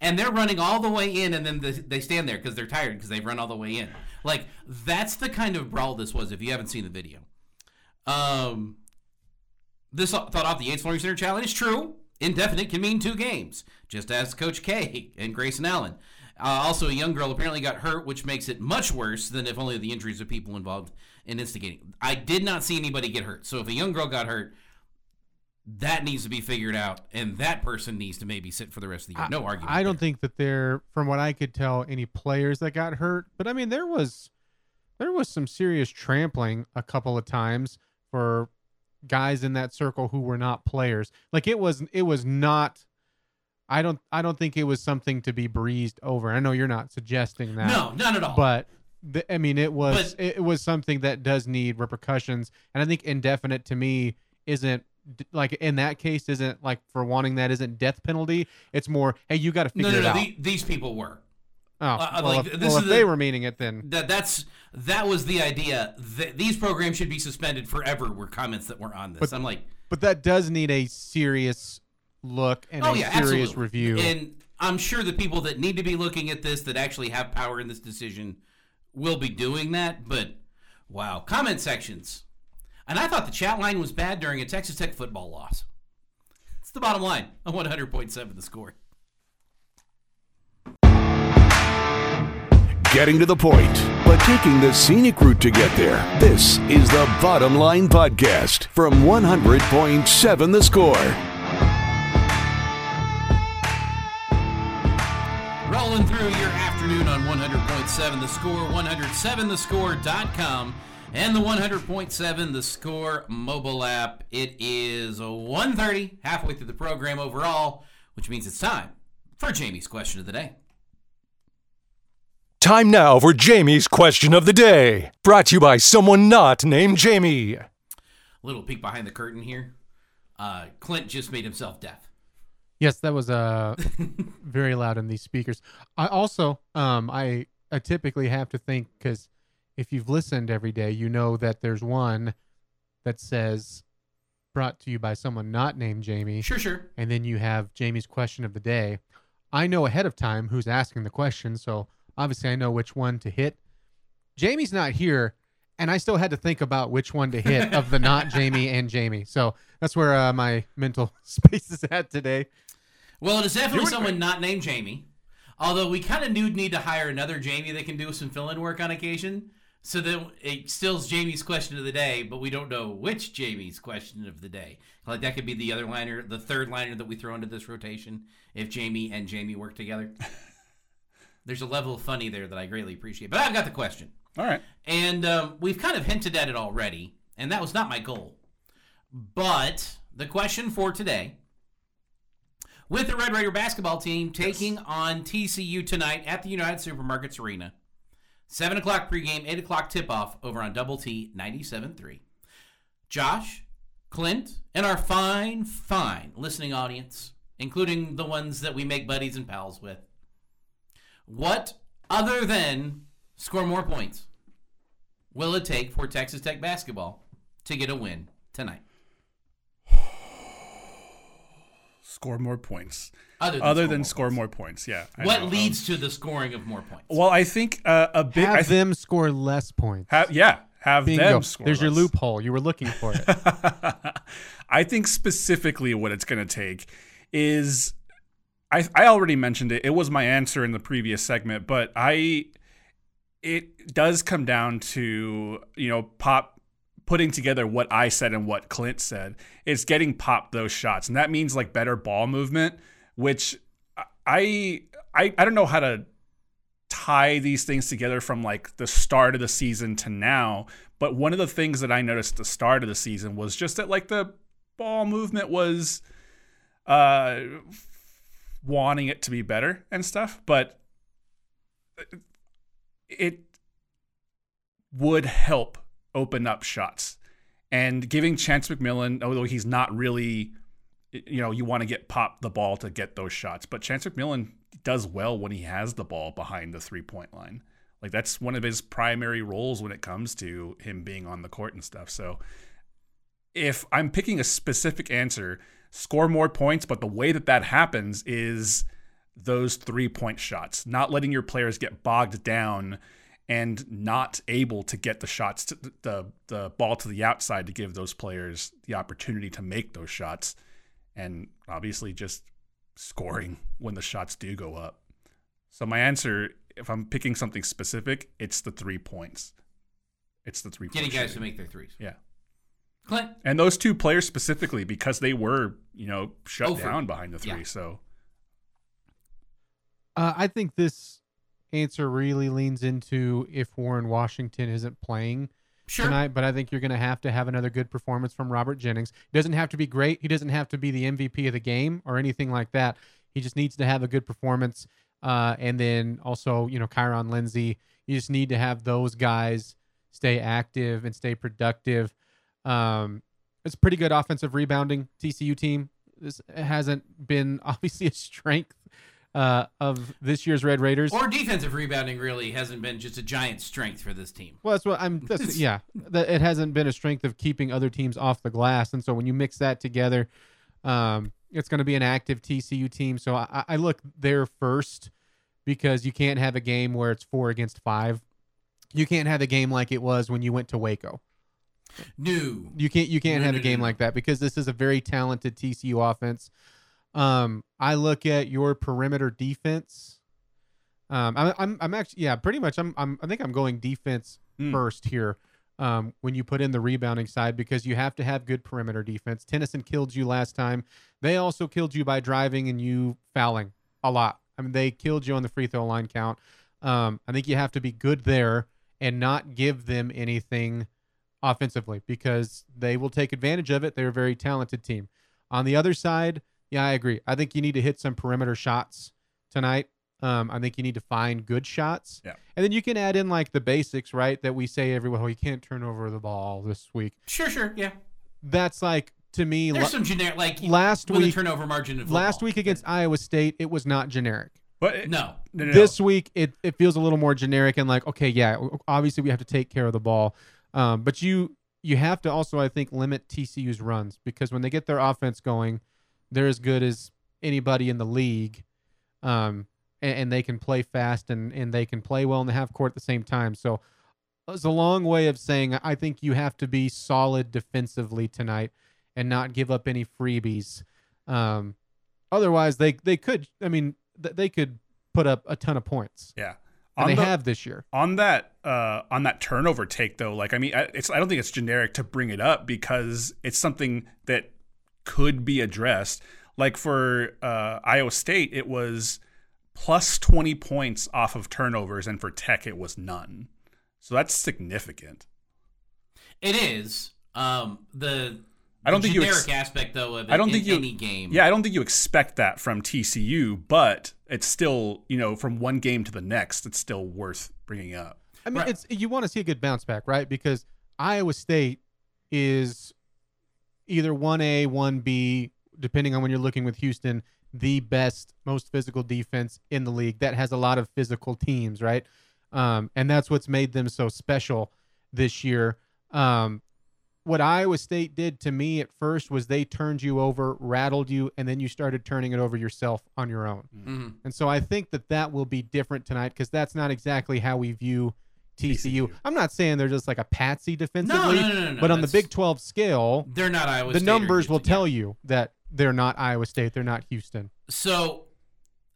And they're running all the way in, and then they- stand there because they're tired because they've run all the way in. Like, that's the kind of brawl this was if you haven't seen the video. Um, this thought off the Yates Learning Center challenge is true. Indefinite can mean two games, just as Coach K and Grayson Allen. Uh, also, a young girl apparently got hurt, which makes it much worse than if only the injuries of people involved in instigating. I did not see anybody get hurt. So if a young girl got hurt, that needs to be figured out, and that person needs to maybe sit for the rest of the year. No argument. I don't there. think that there, from what I could tell, any players that got hurt. But I mean, there was there was some serious trampling a couple of times for guys in that circle who were not players. Like it was it was not. I don't I don't think it was something to be breezed over. I know you're not suggesting that. No, not at all. But the, I mean, it was But- it was something that does need repercussions, and I think indefinite to me isn't like in that case isn't like for wanting that isn't death penalty. It's more hey, you got to figure no, no, no. out. the- these people were. Oh, uh, well, like, if, this well, is if they were meaning it, then That that's that was the idea. Th- these programs should be suspended forever. Were comments that were on this. But- I'm like, but that does need a serious look and oh a yeah, serious absolutely. review. And I'm sure the people that need to be looking at this, that actually have power in this decision, will be doing that. But wow, comment sections. And I thought the chat line was bad during a Texas Tech football loss. It's the bottom line on 100.7 the score. Getting to the point, but taking the scenic route to get there. This is the Bottom Line Podcast from 100.7 The Score. Rolling through your afternoon on 100.7 The Score, 107thescore.com, and the 100.7 The Score mobile app. It is 1.30, halfway through the program overall, which means it's time for Jamie's question of the day. Time now for Jamie's question of the day. Brought to you by someone not named Jamie. Little peek behind the curtain here. Uh, Clint just made himself deaf. Yes, that was uh very loud in these speakers. I also um I I typically have to think cuz if you've listened every day, you know that there's one that says brought to you by someone not named Jamie Sure, sure. and then you have Jamie's question of the day. I know ahead of time who's asking the question, so obviously I know which one to hit. Jamie's not here, and I still had to think about which one to hit of the not Jamie and Jamie. So that's where uh, my mental space is at today. Well, it is definitely someone not named Jamie. Although we kind of do need to hire another Jamie that can do some fill-in work on occasion, so that it still's Jamie's question of the day, but we don't know which Jamie's question of the day. Like that could be the other liner, the third liner that we throw into this rotation if Jamie and Jamie work together. There's a level of funny there that I greatly appreciate. But I've got the question. All right. And um, we've kind of hinted at it already, and that was not my goal. But the question for today with the Red Raider basketball team taking on TCU tonight at the United Supermarkets Arena. 7 o'clock pregame, 8 o'clock tip off over on Double T 97.3. Josh, Clint, and our fine, fine listening audience, including the ones that we make buddies and pals with. What other than score more points will it take for Texas Tech basketball to get a win tonight? Score more points. Other than Other score than more score more points. Yeah. I What know. leads to the scoring of more points? Well, I think uh, a big. Have I th- them score less points. have, yeah. Have Bingo. them score. There's your loophole. You were looking for it. I think specifically what it's going to take is I I already mentioned it. It was my answer in the previous segment, but I it does come down to, you know, pop putting together what I said and what Clint said. It's getting pop those shots. And that means like better ball movement, which I I I don't know how to tie these things together from like the start of the season to now. But one of the things that I noticed at the start of the season was just that like the ball movement was uh wanting it to be better and stuff, but it would help open up shots. And giving Chance McMillan, although he's not really you know, you want to get pop the ball to get those shots. But Chance McMillan does well when he has the ball behind the three point line. Like that's one of his primary roles when it comes to him being on the court and stuff. So if I'm picking a specific answer, score more points, but the way that that happens is those three point shots, not letting your players get bogged down and not able to get the shots to the the ball to the outside to give those players the opportunity to make those shots and obviously just scoring when the shots do go up. So my answer, if I'm picking something specific, it's the three points. It's the three Getting guys to make their threes. Yeah. Clint, And those two players specifically because they were, you know, shut for- down behind the three. yeah. So Uh, I think this answer really leans into if Warren Washington isn't playing sure. tonight, but I think you're going to have to have another good performance from Robert Jennings. He doesn't have to be great. He doesn't have to be the MVP of the game or anything like that. He just needs to have a good performance. Uh, and then also, you know, Kyron Lindsey. You just need to have those guys stay active and stay productive. Um, it's a pretty good offensive rebounding TCU team. This hasn't been obviously a strength uh, of this year's Red Raiders. Or defensive rebounding really hasn't been just a giant strength for this team. Well, that's what I'm. That's, yeah, that it hasn't been a strength of keeping other teams off the glass, and so when you mix that together, Um, it's going to be an active TCU team, so I, I look there first because you can't have a game where it's four against five. You can't have a game like it was when you went to Waco. No. You can't you can't No, have no, a game no, like that because this is a very talented TCU offense. Um, I look at your perimeter defense. Um, I, I'm I'm actually yeah, pretty much. I'm, I'm I think I'm going defense Hmm. first here. Um, when you put in the rebounding side because you have to have good perimeter defense. Tennyson killed you last time. They also killed you by driving and you fouling a lot. I mean, they killed you on the free throw line count. Um, I think you have to be good there and not give them anything offensively because they will take advantage of it. They're a very talented team. On the other side, yeah, I agree. I think you need to hit some perimeter shots tonight. Um, I think you need to find good shots. Yeah. And then you can add in like the basics, right? That we say everywhere, oh, you can't turn over the ball this week. Sure, sure, yeah. That's like to me There's la- some generic like last with a week- turnover margin. In last week against Iowa State, it was not generic. But it- No. no, no, no. This week, it, it feels a little more generic and like, okay, yeah, obviously we have to take care of the ball, um, but you you have to also, I think, limit TCU's runs because when they get their offense going, they're as good as anybody in the league, um, and, and they can play fast and and they can play well in the half court at the same time. So it's a long way of saying I think you have to be solid defensively tonight and not give up any freebies. Um, otherwise, they they could. I mean, th- they could put up a ton of points, yeah. And On they the- have this year. on that uh on that turnover take though like i mean I- it's i don't think it's generic to bring it up because it's something that could be addressed like for uh iowa state it was plus 20 points off of turnovers and for tech it was none so that's significant It is. Um, the I don't the think you generic ex- aspect though of I don't in think you any game. Yeah, I don't think you expect that from TCU, but it's still, you know, from one game to the next, it's still worth bringing up. I mean, Right. it's you want to see a good bounce back, right? Because Iowa State is either one A, one B, depending on when you're looking with Houston, the best, most physical defense in the league that has a lot of physical teams, right? Um, and that's what's made them so special this year. Um, what Iowa State did to me at first was they turned you over, rattled you, and then you started turning it over yourself on your own. Mhm. And so I think that that will be different tonight because that's not exactly how we view TCU. TCU. I'm not saying they're just like a patsy defensively, no, no, no, no. but on the Big 12 scale, they're not Iowa the State or numbers will Houston, yeah. tell you that they're not Iowa State, they're not Houston. So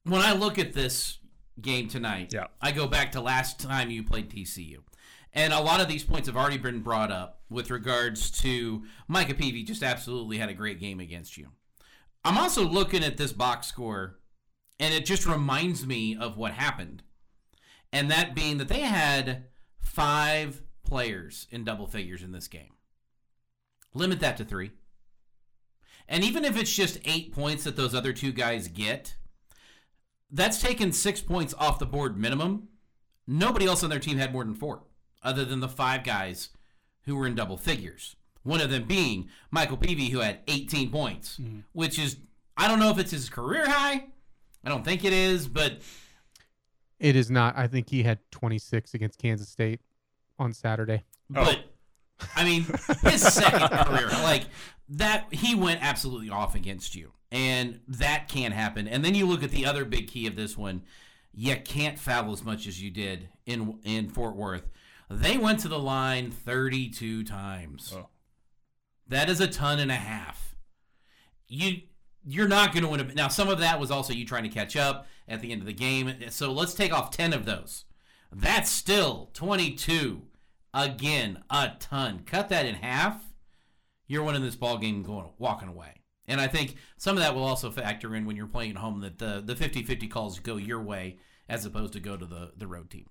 when I look at this game tonight, Yeah. I go back to last time you played TCU. And a lot of these points have already been brought up with regards to Micah Peavy just absolutely had a great game against you. I'm also looking at this box score, and it just reminds me of what happened. And that being that they had five players in double figures in this game. Limit that to three. And even if it's just eight points that those other two guys get, that's taken six points off the board minimum. Nobody else on their team had more than four, other than the five guys who were in double figures. One of them being Micah Peavy, who had 18 points, mm-hmm. which is, I don't know if it's his career high. I don't think it is, but It is not. I think he had 26 against Kansas State on Saturday. Oh. But I mean, his second career, like that, he went absolutely off against you, and that can't happen. And then you look at the other big key of this one: you can't foul as much as you did in in Fort Worth. They went to the line 32 times. Oh. That is a ton and a half. You you're not going to win. A, now, some of that was also you trying to catch up at the end of the game. So let's take off 10 of those. That's still 22. Again, a ton. Cut that in half. You're winning this ball game going walking away. And I think some of that will also factor in when you're playing at home that the the 50-50 calls go your way as opposed to go to the the road team.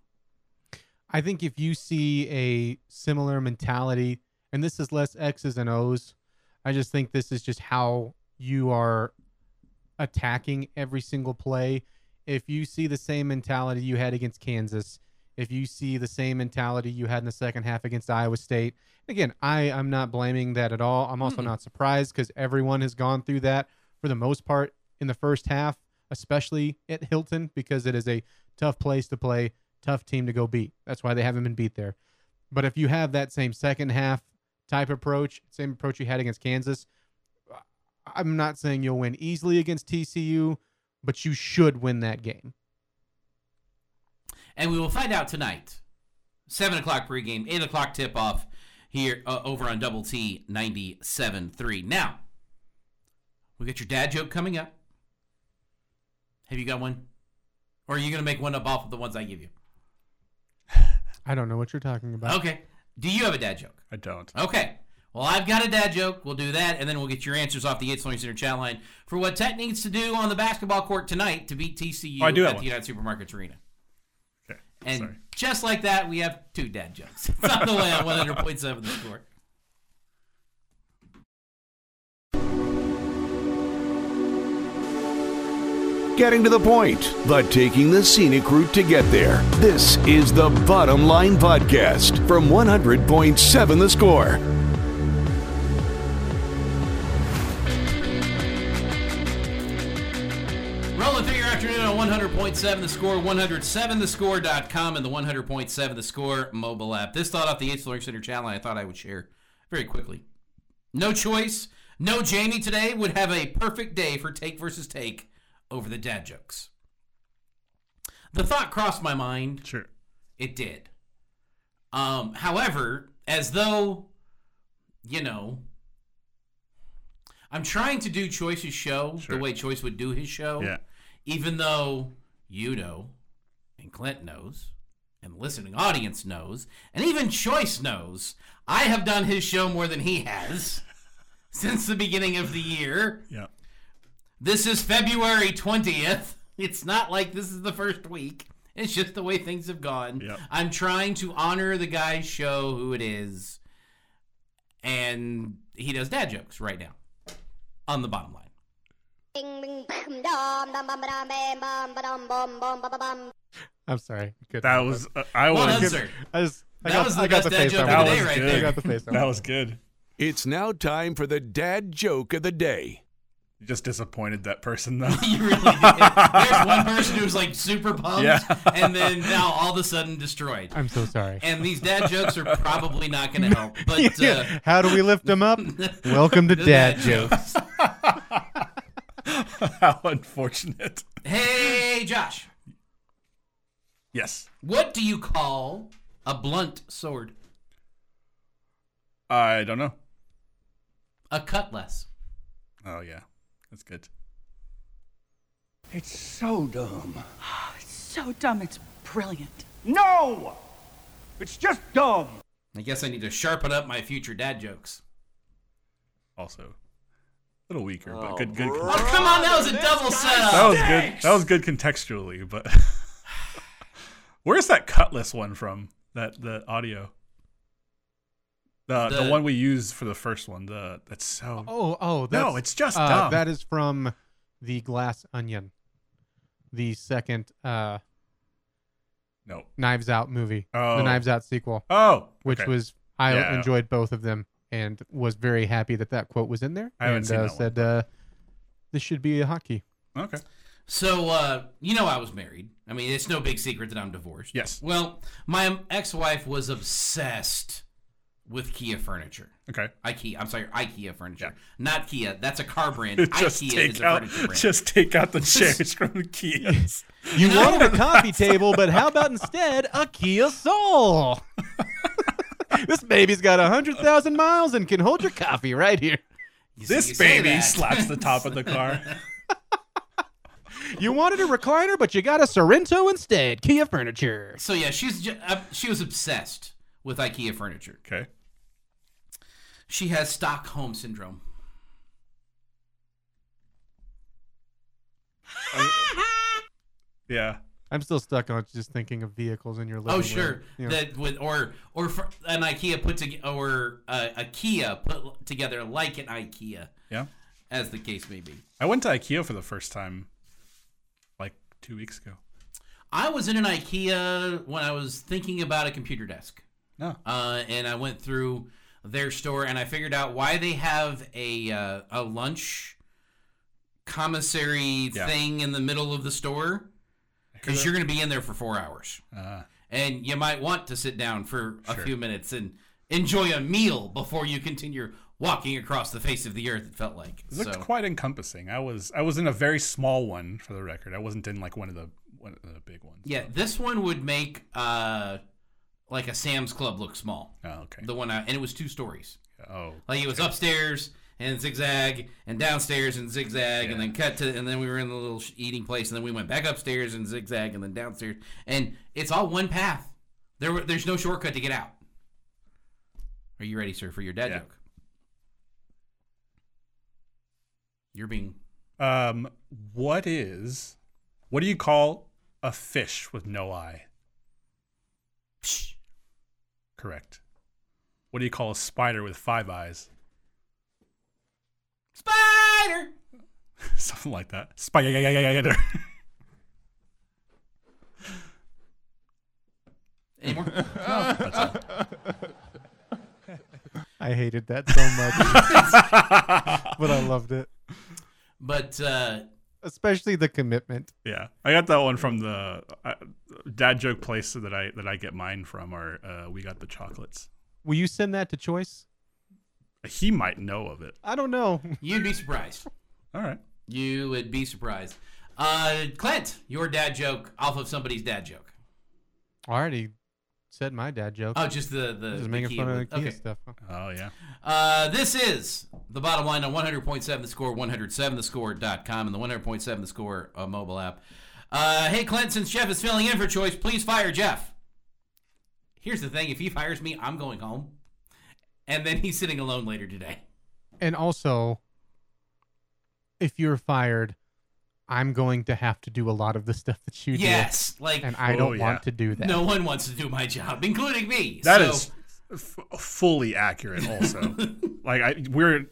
I think if you see a similar mentality, and this is less X's and O's, I just think this is just how you are attacking every single play. If you see the same mentality you had against Kansas, if you see the same mentality you had in the second half against Iowa State, again, I am not blaming that at all. I'm also not surprised because everyone has gone through that for the most part in the first half, especially at Hilton, because it is a tough place to play, tough team to go beat. That's why they haven't been beat there. But if you have that same second half type approach, same approach you had against Kansas, I'm not saying you'll win easily against TCU, but you should win that game. And we will find out tonight. 7 o'clock pregame, 8 o'clock tip off here uh, over on Double T 97.3. Now, we got your dad joke coming up. Have you got one? Or are you going to make one up off of the ones I give you? I don't know what you're talking about. Okay. Do you have a dad joke? I don't. Okay. Well, I've got a dad joke. We'll do that, and then we'll get your answers off the 8 Learning Center chat line for what Tech needs to do on the basketball court tonight to beat TCU Oh, I do have at one. the United Supermarkets Arena. Okay. And Sorry. just like that, we have two dad jokes. It's on the way on 100.7 the score. Getting to the point, but taking the scenic route to get there. This is the Bottom Line Podcast from 100.7 The Score. Rolling through your afternoon on 100.7 The Score, 107thescore.com, and the 100.7 The Score mobile app. This thought off the 8th Learning Center channel I thought I would share very quickly. No Chois, no Jamie today would have a perfect day for take versus take over the dad jokes. The thought crossed my mind. Sure. It did. Um, however, as though, you know, I'm trying to do Chois's show Sure. the way Chois would do his show. Yeah. Even though you know, and Clint knows, and the listening audience knows, and even Chois knows, I have done his show more than he has since the beginning of the year. Yeah. This is February 20th. It's not like this is the first week. It's just the way things have gone. Yep. I'm trying to honor the guy's show who it is. And he does dad jokes right now on the bottom line. I'm sorry. Good. That was uh, I Well was done. I just I That got, was the I got best the dad face joke of the day was right there. I got the face That was good. It's now time for the dad joke of the day. You just disappointed that person though. You really did. There's one person who's like super pumped, Yeah. and then now all of a sudden destroyed. I'm so sorry. And these dad jokes are probably not going to help. But uh, How do we lift them up? Welcome to the Dad Jokes. How unfortunate. hey, Josh, Yes. what do you call a blunt sword? I don't know. A cutlass. Oh yeah. That's good. It's so dumb. Ah, it's so dumb, it's brilliant. No! It's just dumb. I guess I need to sharpen up my future dad jokes. Also, a little weaker, but good. Good. Oh, come on, that was a double setup. That was good. That was good contextually, but where's that cutlass one from? That the audio. The, the The- one we used for the first one. The that's so. Oh, oh, that's, no, it's just uh, dumb. That is from the Glass Onion, the second uh, no. Knives Out movie, Oh. the Knives Out sequel, Oh, which okay. was I Yeah. enjoyed both of them and was very happy that that quote was in there. I haven't and seen uh, that one, said uh, this should be a hotkey. okay. So, uh, you know, I was married. I mean, it's no big secret that I'm divorced. Yes. Well, my ex-wife was obsessed with Kia furniture. Okay. IKEA. I'm sorry, IKEA furniture, Yeah. not Kia. That's a car brand. just IKEA is take a out. furniture brand. Just take out the chairs from the Kias. You wanted a coffee table, but how about instead a Kia Soul? this baby's got a hundred thousand miles and can hold your coffee right here. You this you say baby slaps the top of the car. You wanted a recliner, but you got a Sorento instead. Kia Furniture. So yeah, she's ju- uh, she was obsessed with IKEA furniture. Okay. She has Stockholm syndrome. Yeah. I'm still stuck on just thinking of vehicles in your living Oh room. sure, You know. that with or or for an IKEA put together or uh, a Kia put together like an IKEA, Yeah. as the case may be. I went to IKEA for the first time, like two weeks ago. I was in an IKEA when I was thinking about a computer desk, No. uh, and I went through their store and I figured out why they have a uh, a lunch commissary Yeah. thing in the middle of the store because you're going to be in there for four hours. Uh, and you might want to sit down for a Sure. few minutes and enjoy a meal before you continue walking across the face of the earth. It felt like. It looked So- quite encompassing. I was I was in a very small one for the record. I wasn't in like one of the one of the big ones. Yeah, this one would make uh like a Sam's Club look small. Oh, okay. The one I, and it was two stories. Oh, Like it was upstairs and zigzag and downstairs and zigzag and then cut to and then we were in the little eating place and then we went back upstairs and zigzag and then downstairs and it's all one path. There there's no shortcut to get out. Are you ready, sir, for your dad Yeah. joke? You're being Um, what is what do you call a fish with no eye? Correct. What do you call a spider with five eyes? spider. Something like that. Spider. Any more? I hated that so much, but I loved it, but uh, especially the commitment. Yeah, I got that one from the uh, dad joke place that I that I get mine from. Or uh, we got the chocolates. Will you send that to Chois? He might know of it. I don't know. you'd be surprised. All right. You would be surprised. Uh, Clint, your dad joke off of somebody's dad joke. I already said my dad joke. Oh, just the the, Just the making key fun of the with- Kia okay. stuff. Oh yeah. Uh, this is the bottom line on 100.7 the score, 107thescore.com, and the 100.7 the score uh, mobile app. Uh, hey, Clint, since Jeff is filling in for Chois, please fire Jeff. Here's the thing if he fires me, I'm going home. And then he's sitting alone later today. And also, if you're fired, I'm going to have to do a lot of the stuff that you Yes, do. like and I Oh, don't yeah. want to do that. no one wants to do my job, including me. That so, is f- fully accurate. Also, like I, we're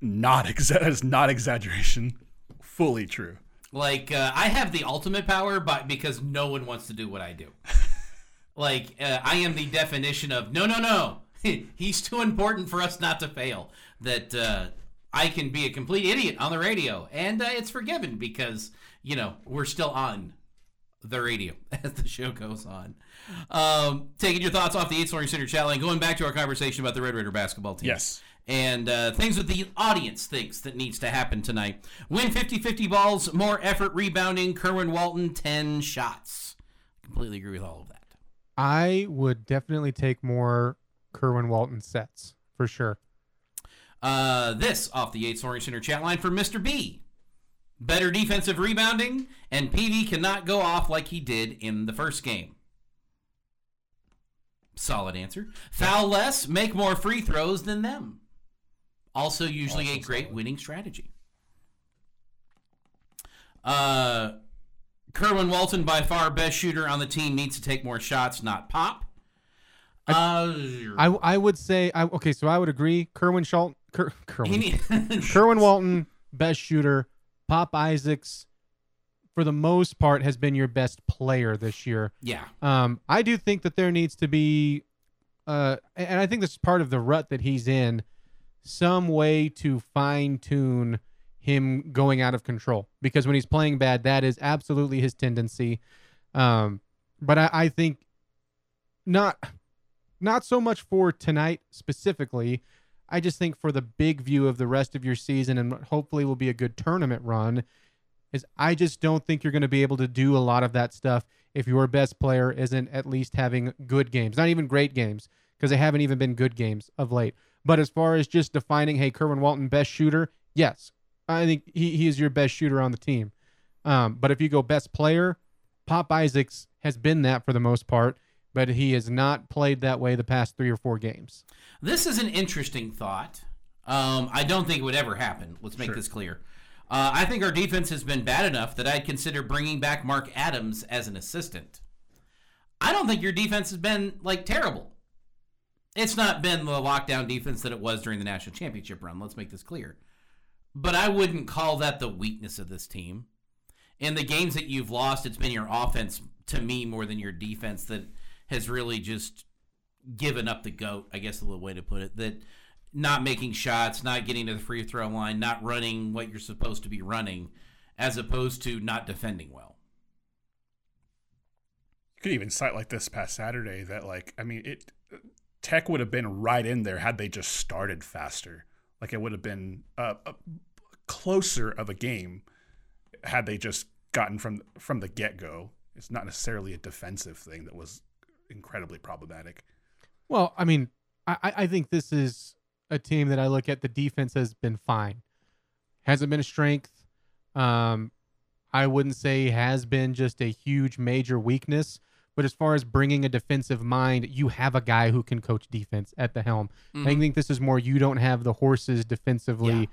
not exa- that is not exaggeration. Fully true. Like uh, I have the ultimate power, but because no one wants to do what I do. like uh, I am the definition of no, no, no. He's too important for us not to fail. That uh, I can be a complete idiot on the radio, and uh, it's forgiven because you know we're still on the radio as the show goes on. Um, taking your thoughts off the Eight Story Center chat line, going back to our conversation about the Red Raider basketball team Yes. and uh, things that the audience thinks that needs to happen tonight. Win 50-50 balls, more effort rebounding, Kerwin Walton 10 shots. Completely agree with all of that. I would definitely take more Kerwin Walton sets for sure. Uh, this off the 8 Soaring Center chat line for Mr. B. Better defensive rebounding, and Peavy cannot go off like he did in the first game. Solid answer. Foul less, make more free throws than them. Also, usually a great winning strategy. Uh, Kerwin Walton, by far best shooter on the team, needs to take more shots, not pop. Uh, I I would say I okay, so I would agree. Kerwin Schalt, Ker, Kerwin, need- Kerwin Walton, best shooter. Pop Isaacs, for the most part, has been your best player this year. yeah. Um, I do think that there needs to be, uh, and I think this is part of the rut that he's in, some way to fine tune him going out of control. Because when he's playing bad, that is absolutely his tendency. Um, but I, I think not, not so much for tonight specifically. I just think for the big view of the rest of your season and hopefully will be a good tournament run is I just don't think you're going to be able to do a lot of that stuff if your best player isn't at least having good games, not even great games, because they haven't even been good games of late. But as far as just defining, hey, Kerwin Walton, best shooter, yes, I think he, he is your best shooter on the team. Um, but if you go best player, Pop Isaacs has been that for the most part, but he has not played that way the past three or four games. This is an interesting thought. Um, I don't think it would ever happen. Let's make this clear. Uh, I think our defense has been bad enough that I'd consider bringing back Mark Adams as an assistant. I don't think your defense has been like terrible. It's not been the lockdown defense that it was during the national championship run. Let's make this clear. But I wouldn't call that the weakness of this team. In the games that you've lost, it's been your offense to me more than your defense that has really just given up the goat, I guess is the way to put it. That not making shots, not getting to the free throw line, not running what you're supposed to be running, as opposed to not defending well. You could even cite like this past Saturday that like I mean it Tech would have been right in there had they just started faster. Like it would have been a, a closer of a game had they just gotten from from the get go. It's not necessarily a defensive thing that was incredibly problematic. Well, I mean, I, I think this is a team that I look at. The defense has been fine. Hasn't been a strength. Um, I wouldn't say has been just a huge major weakness. But as far as bringing a defensive mind, you have a guy who can coach defense at the helm. Mm-hmm. I think this is more you don't have the horses defensively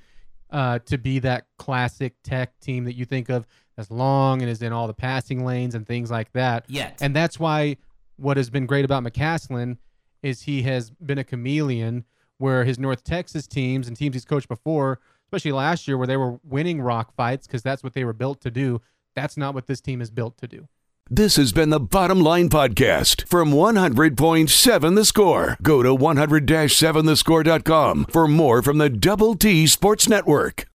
uh, to be that classic tech team that you think of as long and is in all the passing lanes and things like that. Yet. And that's why what has been great about McCasland is he has been a chameleon where his North Texas teams and teams he's coached before, especially last year where they were winning rock fights because that's what they were built to do. That's not what this team is built to do. This has been the Bottom Line Podcast from 100.7 The Score. Go to 100 7thescore.com for more from the Double T Sports Network.